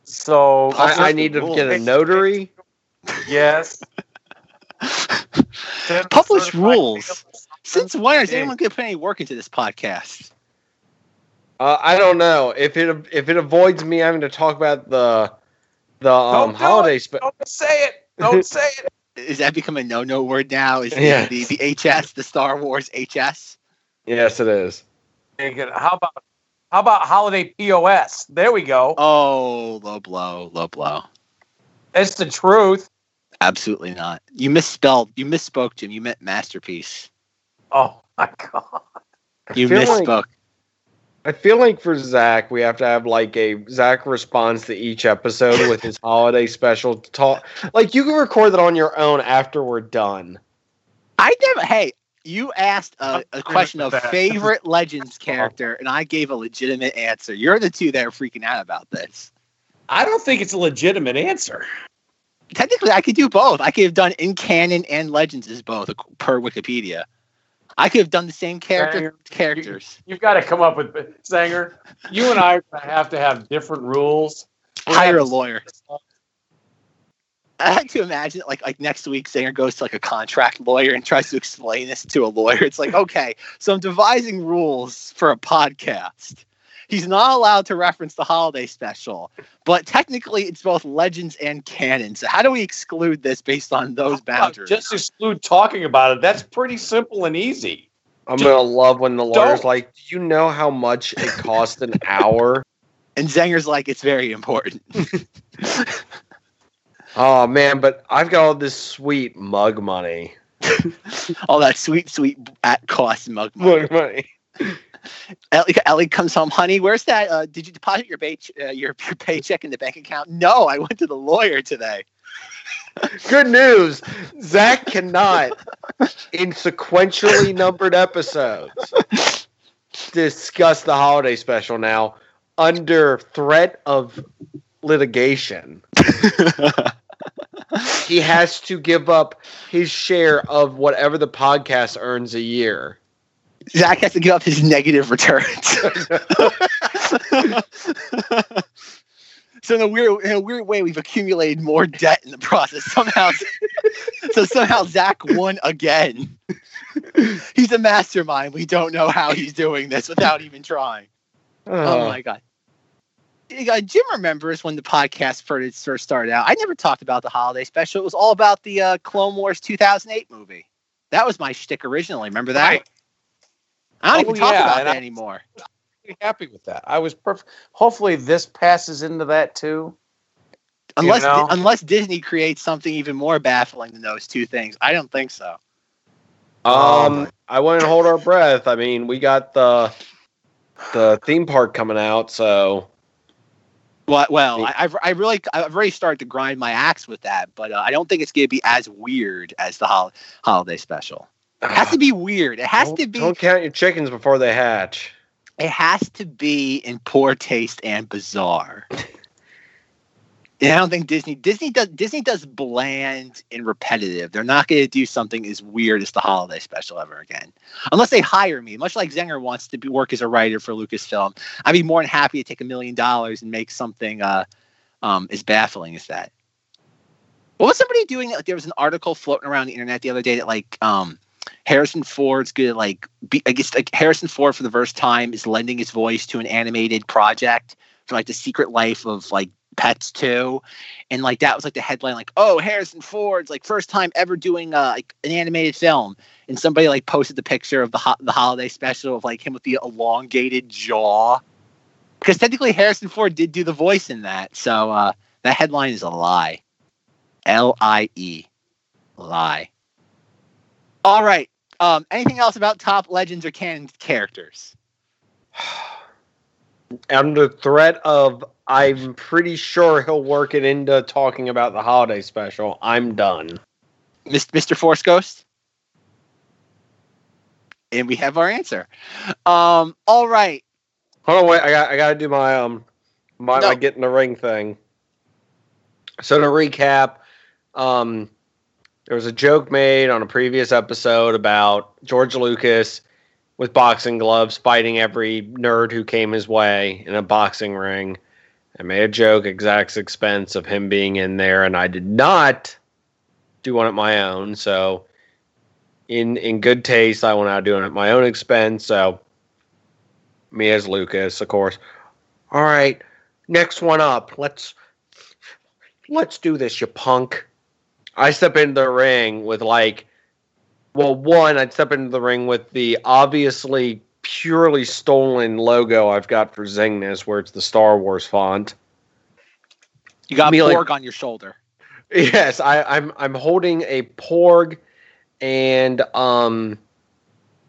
So I, I need to get a notary. Yes. Publish rules. Since when is Yeah. anyone gonna put any work into this podcast? Uh, I don't know if it if it avoids me having to talk about the the um, Don't do holiday. it. Spe- Don't say it. Don't say it. Is that become a no no word now? Is the, Yeah. the, the HS, the Star Wars HS? yes, it is. How about how about holiday POS? There we go. Oh, low blow, low blow. It's the truth. Absolutely not. You misspelled. You misspoke, Jim. You meant masterpiece. Oh my god. You feel like- misspoke. I feel like for Zach, we have to have like a Zach responds to each episode with his holiday special talk. Like you can record that on your own after we're done. I never. Hey, you asked a, a question of that. favorite Legends character, and I gave a legitimate answer. You're the two that are freaking out about this. I don't think it's a legitimate answer. Technically, I could do both. I could have done in canon and Legends as both per Wikipedia. I could have done the same character Banger. characters. You've got to come up with Sanger. You and I are have to have different rules. We're Hire a lawyer. I like to imagine like like next week Sanger goes to like a contract lawyer and tries to explain this to a lawyer. It's like, okay, so I'm devising rules for a podcast. He's not allowed to reference the holiday special, but technically it's both legends and canon. So how do we exclude this based on those boundaries? Just exclude talking about it. That's pretty simple and easy. I'm gonna love when the lawyer's Don't. like, "Do you know how much it cost an hour?" and Zenger's like, it's very important. Oh man, but I've got all this sweet mug money. All that sweet, sweet at cost mug money. Mug money. Ellie, Ellie comes home, honey. Where's that? Uh, did you deposit your, pay- uh, your your paycheck in the bank account? No, I went to the lawyer today. Good news. Zach cannot, in sequentially numbered episodes, discuss the holiday special now under threat of litigation. he has to give up his share of whatever the podcast earns a year. Zach has to give up his negative returns. so in a weird, in a weird way, we've accumulated more debt in the process. Somehow, so somehow Zach won again. he's a mastermind. We don't know how he's doing this without even trying. Oh Uh, my god. Uh, Jim remembers when the podcast first first started out. I never talked about the holiday special. It was all about the uh, Clone Wars 2008 movie. That was my shtick originally. Remember that? Right. I don't Oh, even talk yeah, about and that I- anymore. Pretty happy with that. I was perfect. Hopefully, this passes into that too. Unless know? unless Disney creates something even more baffling than those two things. I don't think so. Um, I wouldn't hold our breath. I mean, we got the the theme park coming out, so Well, well, I, I've I really I've already started to grind my axe with that, but uh, I don't think it's going to be as weird as the hol- holiday special. It has to be weird. It has don't, to be. Don't count your chickens before they hatch. it has to be in poor taste and bizarre. and I don't think Disney Disney does Disney does bland and repetitive. They're not going to do something as weird as the holiday special ever again, unless they hire me. Much like Zenger wants to be, work as a writer for Lucasfilm, I'd be more than happy to take a million dollars and make something uh, um, as baffling as that. What was somebody doing? There was an article floating around the internet the other day that like um, Harrison Ford's good like be, I guess like Harrison Ford for the first time is lending his voice to an animated project for like the Secret Life of like Pets 2 and like that was like the headline like oh Harrison Ford's like first time ever doing uh, like an animated film. And somebody like posted the picture of the ho- the holiday special of like him with the elongated jaw. Because technically Harrison Ford did do the voice in that. So uh that headline is a lie. L I E. Lie. All right um, anything else about top legends or canon characters? Under threat of, I'm pretty sure he'll work it into talking about the holiday special. I'm done. Mr. Force Ghost? And we have our answer. Um, all right. Hold on, wait. I got I got to do my um my, No. my get in the ring thing. So to recap, um, there was a joke made on a previous episode about George Lucas with boxing gloves fighting every nerd who came his way in a boxing ring. I made a joke at Zach's expense of him being in there, and I did not do one at my own. So, in in good taste, I went out doing it at my own expense. So, me as Lucas, of course. All right, next one up. Let's let's do this, you punk. I step into the ring with like, well, one, I'd step into the ring with the obviously purely stolen logo I've got for Zing This, where it's the Star Wars font. You got Me, like- Porg on your shoulder. Yes, I, I'm I'm holding a Porg and um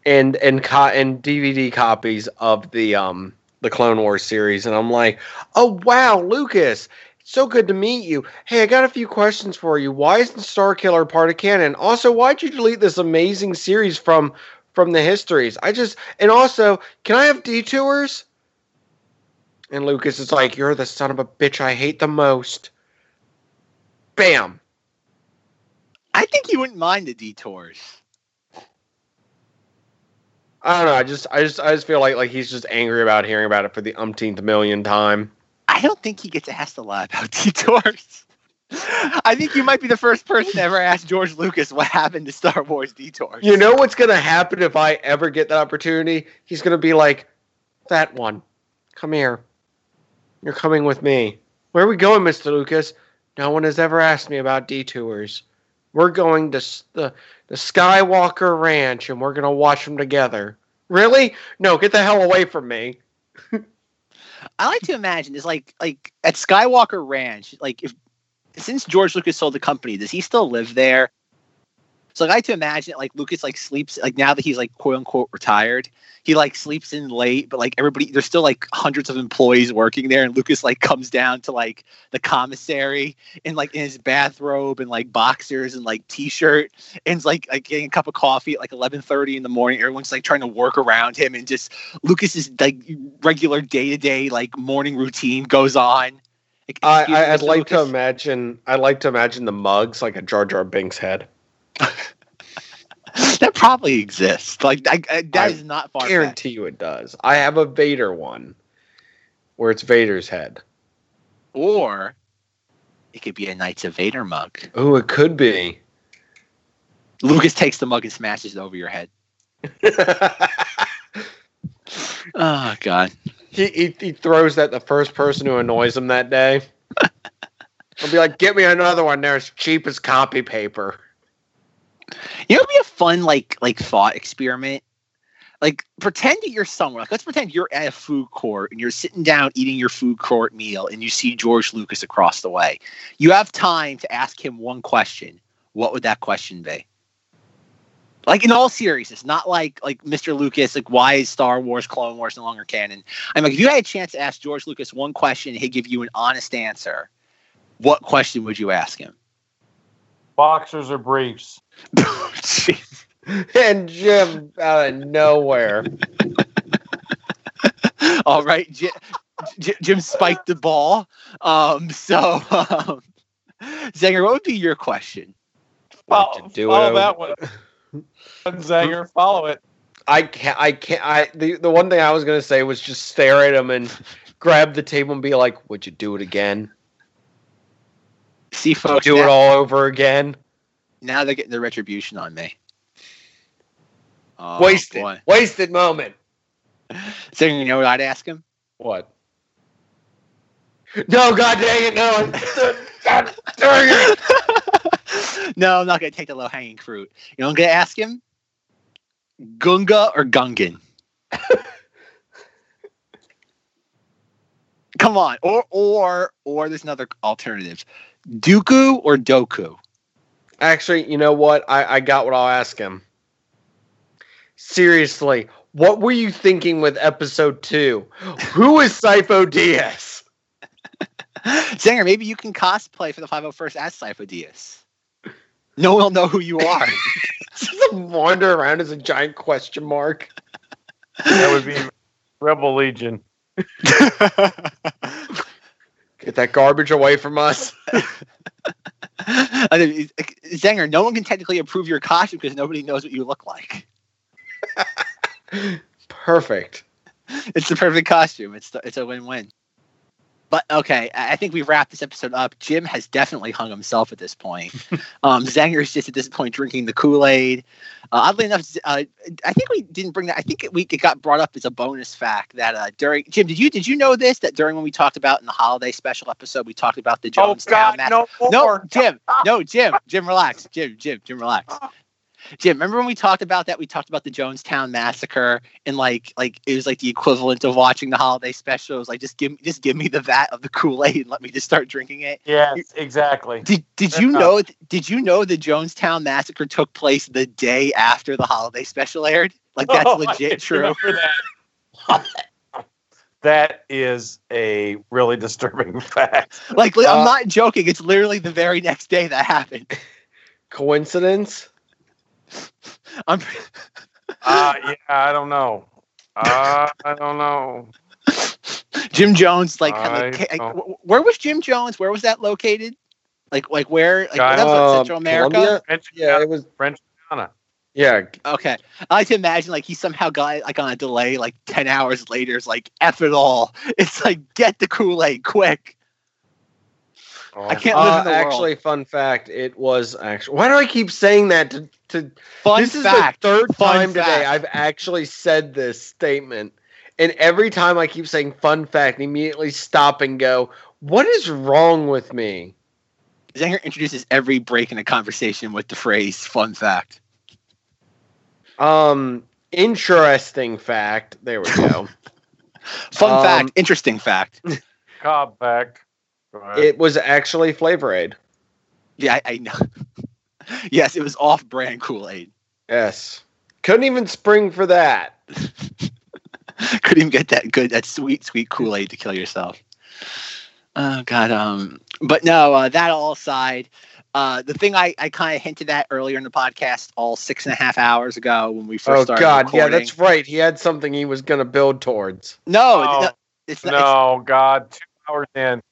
and and co- and DVD copies of the um the Clone Wars series, and I'm like, oh wow, Lucas, so good to meet you. Hey, I got a few questions for you. Why isn't Starkiller part of canon? Also, why'd you delete this amazing series from from the histories? I just and also, can I have detours? And Lucas is like, you're the son of a bitch I hate the most. Bam. I think you wouldn't mind the detours. I don't know. I just, I just, I just feel like like he's just angry about hearing about it for the umpteenth million time. I don't think he gets asked a lot about detours. I think you might be the first person to ever ask George Lucas what happened to Star Wars detours. You know what's gonna happen if I ever get that opportunity? He's gonna be like, "That one, come here. You're coming with me. Where are we going, Mister Lucas? No one has ever asked me about detours. We're going to the the Skywalker Ranch, and we're gonna watch them together. Really? No, get the hell away from me. I like to imagine is like like at Skywalker Ranch, like if since George Lucas sold the company, does he still live there? So like, I like to imagine it, like Lucas like sleeps like now that he's like quote unquote retired, he like sleeps in late, but like everybody there's still like hundreds of employees working there, and Lucas like comes down to like the commissary in like in his bathrobe and like boxers and like t-shirt and like like getting a cup of coffee at like eleven thirty in the morning. Everyone's like trying to work around him and just Lucas's like regular day to day like morning routine goes on. Excuse I I'd Mr. like to imagine. I'd like to imagine the mugs like a Jar Jar Binks head. that probably exists. Like I, I, that I is not far. guarantee you it does. I have a Vader one, where it's Vader's head. Or it could be a Knights of Vader mug. Oh, it could be. Lucas takes the mug and smashes it over your head. Oh God. he, he he throws that the first person who annoys him that day. He'll be like, "Get me another one. There's cheap as copy paper." You know, it'd be a fun like like thought experiment. Like pretend that you're somewhere. Like let's pretend you're at a food court and you're sitting down eating your food court meal and you see George Lucas across the way. You have time to ask him one question. What would that question be? Like in all seriousness, not like like Mr. Lucas, like why is Star Wars Clone Wars no longer canon? I'm like, if you had a chance to ask George Lucas one question, and he'd give you an honest answer. What question would you ask him? Boxers or briefs? Jeez. And Jim out of nowhere. All right, Jim, Jim, Jim spiked the ball. Um, so, um, Zanger, what would be your question? What Follow, to do follow it that one. Zanger, follow it. I can't. I can't. I the the one thing I was gonna say was just stare at him and grab the table and be like, "Would you do it again? See, Would you folks, do it all over again? Now they're getting the retribution on me. Oh, wasted, boy. wasted moment. Zanger, you know what I'd ask him? What? No, god dang it, no! God dang it! no, I'm not going to take the low hanging fruit. You know, what I'm going to ask him Gunga or Gungan. Come on, or or or there's another alternative: Dooku or Doku. Actually, you know what? I, I got what I'll ask him. Seriously, what were you thinking with episode two? Who is Sifo Dyas? Zanger, maybe you can cosplay for the 501st as Sifo Dyas. No one will know who you are. Just wander around as a giant question mark. That would be Rebel Legion. Get that garbage away from us. Mean, uh, Zanger, no one can technically approve your costume because nobody knows what you look like. Perfect. It's the perfect costume. It's the, it's a win-win. But okay, I think we've wrapped this episode up. Jim has definitely hung himself at this point. um, Zanger is just at this point drinking the Kool Aid. Uh, oddly enough, uh, I think we didn't bring that. I think it, we it got brought up as a bonus fact that uh, during Jim, did you did you know this that during when we talked about in the holiday special episode, we talked about the Oh Jonestown God, massacre. no No. Jim. No, Jim. Jim, relax. Jim, Jim, Jim, relax. Jim, remember when we talked about that? We talked about the Jonestown massacre, and like, like it was like the equivalent of watching the holiday special. It was like, just give, me just give me the vat of the Kool Aid and let me just start drinking it. Yes, exactly. Did Did you Yeah. know? Did you know the Jonestown massacre took place the day after the holiday special aired? Like that's Oh, legit true. remember that. that is a really disturbing fact. Like I'm Uh, not joking. It's literally the very next day that happened. Coincidence? I'm, Uh, yeah, I don't know. Uh, I don't know. Jim Jones, like, had, like, like, where was Jim Jones? Where was that located? Like, like where? Like, Guy- that was like Um, Central America. Colombia? French, Yeah, it was. French Guiana. Yeah, Okay. I like to imagine like he somehow got like on a delay, like 10 hours later. It's like, F it all. It's like, get the Kool Aid quick. I can't live Uh, in the world. actually, fun fact: it was actually. Why do I keep saying that? To, to Fun this is the third Fun time today. I've actually said this statement, and every time I keep saying "fun fact," immediately stop and go, "What is wrong with me?" Zanger introduces every break in a conversation with the phrase fun fact. Um, interesting fact. There we go. Fun Um, fact, interesting fact. Cobb fact. Go ahead. it was actually Flavor Aid. Yeah, I, I know. yes, it was off brand Kool Aid. Yes, couldn't even spring for that. Couldn't even get that good, that sweet, sweet Kool Aid to kill yourself. Oh God. Um. But no. Uh, that all aside, uh, the thing I, I kind of hinted at earlier in the podcast, all six and a half hours ago when we first Oh started Oh God, yeah, that's right. He had something he was going to build towards. no, Oh, no, it's not. it's- no, God, two hours in.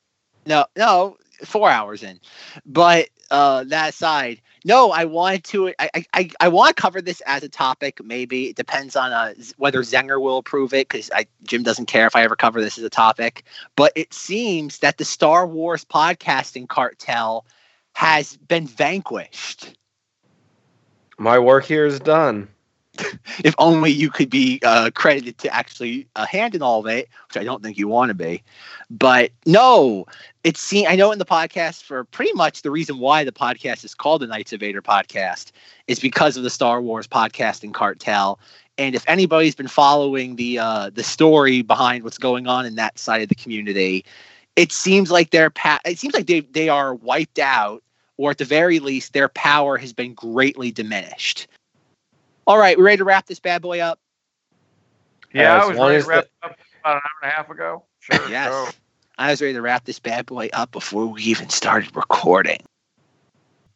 No, no, four hours in. But uh, that aside, no, I want to. I I, I, want to cover this as a topic. Maybe it depends on uh, whether Zenger will approve it because Jim doesn't care if I ever cover this as a topic. But it seems that the Star Wars podcasting cartel has been vanquished. My work here is done. If only you could be uh, credited to actually a hand in all of it, which I don't think you want to be. But no, it seems I know in the podcast for pretty much the reason why the podcast is called the Knights of Vader podcast is because of the Star Wars podcasting cartel. And if anybody's been following the uh, the story behind what's going on in that side of the community, it seems like they're pa- it seems like they they are wiped out, or at the very least, their power has been greatly diminished. All right, we ready to wrap this bad boy up? Yeah, As I was ready to wrap up about an hour and a half ago. Sure. Yes. go. I was ready to wrap this bad boy up before we even started recording.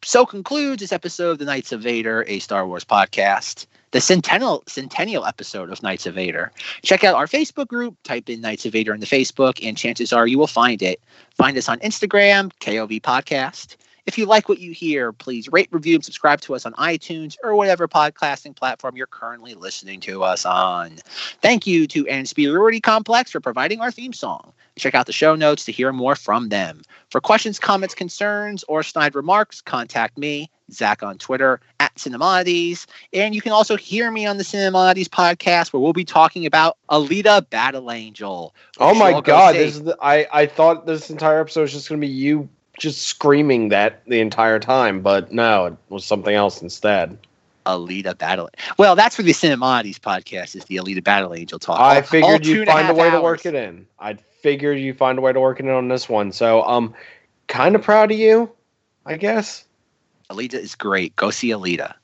So concludes this episode of the Knights of Vader, a Star Wars podcast, the centennial centennial episode of Knights of Vader. Check out our Facebook group, type in Knights of Vader in the Facebook, and chances are you will find it. Find us on Instagram, KOV Podcast. If you like what you hear, please rate, review, and subscribe to us on iTunes or whatever podcasting platform you're currently listening to us on. Thank you to Anspiriority Complex for providing our theme song. Check out the show notes to hear more from them. For questions, comments, concerns, or snide remarks, contact me, Zach, on Twitter at Cinemodities. And you can also hear me on the Cinemodities podcast where we'll be talking about Alita Battle Angel. Oh my you'll go god, this is the, I I thought this entire episode was just going to be you just screaming that the entire time, but no, it was something else instead. Alita Battle. Well, that's for the Cinemodities podcast. Is the Alita Battle Angel talk? I figured you'd find a way to work it in. I figured you'd find a way to work it in on this one. So um kind of proud of you, I guess. Alita is great. Go see Alita.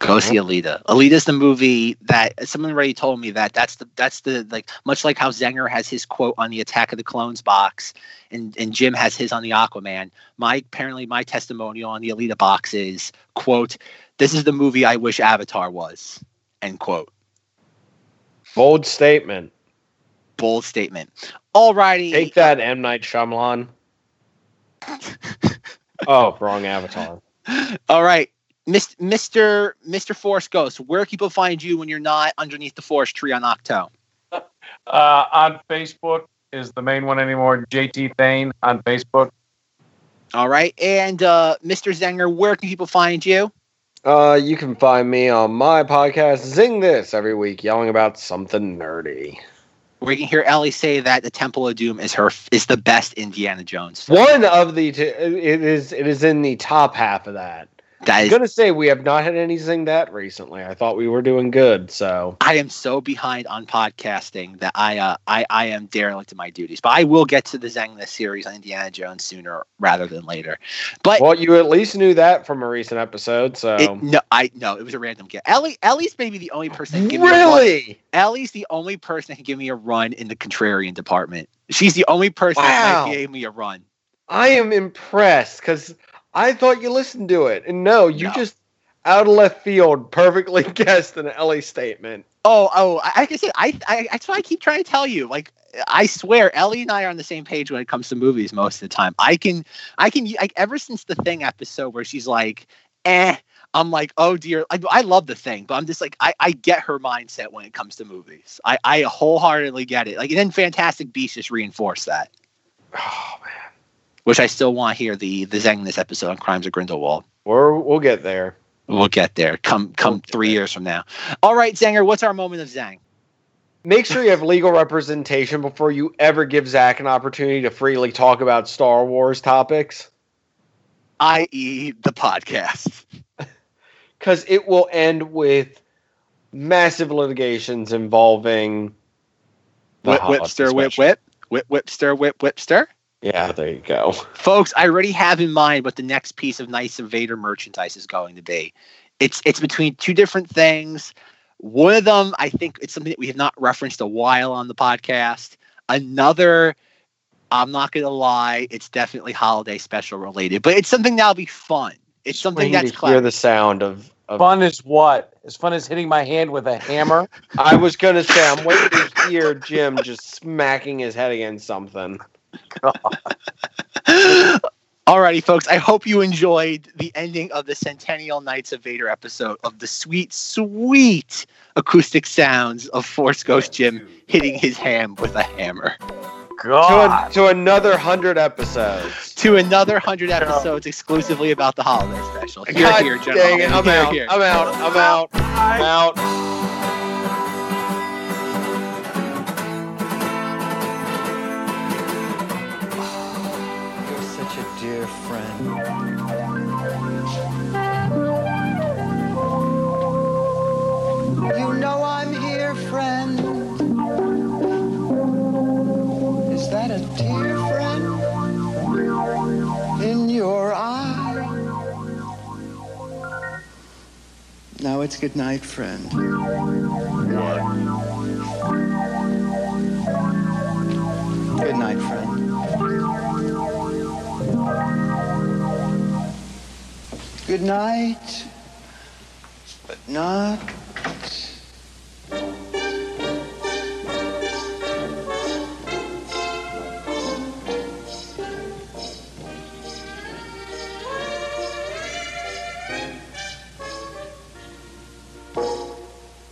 Go see Alita. Alita's the movie that someone already told me that that's the that's the like much like how Zenger has his quote on the Attack of the Clones box, and and Jim has his on the Aquaman. My apparently my testimonial on the Alita box is quote This is the movie I wish Avatar was. End quote. Bold statement. Bold statement. Alrighty. Take that, M Night Shyamalan. oh, wrong avatar. All right. Mis- Mr. Mr. Force Ghost, where can people find you when you're not underneath the forest tree on Ahch-To? Uh, on Facebook is the main one anymore. JT Thane on Facebook. All right. And uh, Mr. Zenger, where can people find you? Uh, you can find me on my podcast, Zing This, every week, yelling about something nerdy. Where you can hear Ellie say that the Temple of Doom is her is the best Indiana Jones. film. One of the t- it is it is in the top half of that. That I'm gonna say we have not had anything that recently. I thought we were doing good, so I am so behind on podcasting that I uh, I I am derelict in my duties. But I will get to the Zengna series on Indiana Jones sooner rather than later. But well, you at least knew that from a recent episode. So it, no, I no, it was a random guess. Ellie Ellie's maybe the only person that can give me a run- really, Ellie's the only person that can give me a run in the contrarian department. She's the only person Wow. that gave me a run. I am impressed because I thought you listened to it, and no, you No. just out of left field perfectly guessed an Ellie statement. Oh, oh, I, I can say I, I that's what I keep trying to tell you. Like I swear, Ellie and I are on the same page when it comes to movies most of the time. I can I can like ever since the thing episode where she's like, eh, I'm like, oh dear. I, I love the thing, but I'm just like, I, I get her mindset when it comes to movies. I, I wholeheartedly get it. Like, and then Fantastic Beasts just reinforced that, Oh man, which I still want to hear the the Zing This episode on Crimes of Grindelwald. we're we'll get there. We'll get there. Come come We'll three there. years from now. All right, Zanger, what's our moment of Zang? Make sure you have legal representation before you ever give Zach an opportunity to freely talk about Star Wars topics, I.e., the podcast. because it will end with massive litigations involving Whip, whip, stir, whip, whip. Whip, whip, stir, whip, whip, stir. Yeah, there you go. Folks, I already have in mind what the next piece of Knights of Vader merchandise is going to be. It's it's between two different things. One of them, I think it's something that we have not referenced a while on the podcast. Another, I'm not gonna lie, it's definitely holiday special related, but it's something that'll be fun. It's something that's to clever. hear the sound of. of Fun is what? As fun as hitting my hand with a hammer. I was gonna say I'm waiting to hear Jim just smacking his head against something. Alrighty, folks. I hope you enjoyed the ending of the Centennial Knights of Vader episode of the sweet, sweet acoustic sounds of Force Ghost Jim hitting his ham with a hammer. To, God. a, to another hundred episodes. To another hundred episodes exclusively about the holiday special. Here, God here, dang it! I'm Here, out. here. I'm out. I'm out. I'm out. That a tear, friend? In your eye? Now it's good night, friend. What? Good night, friend. Good night, but not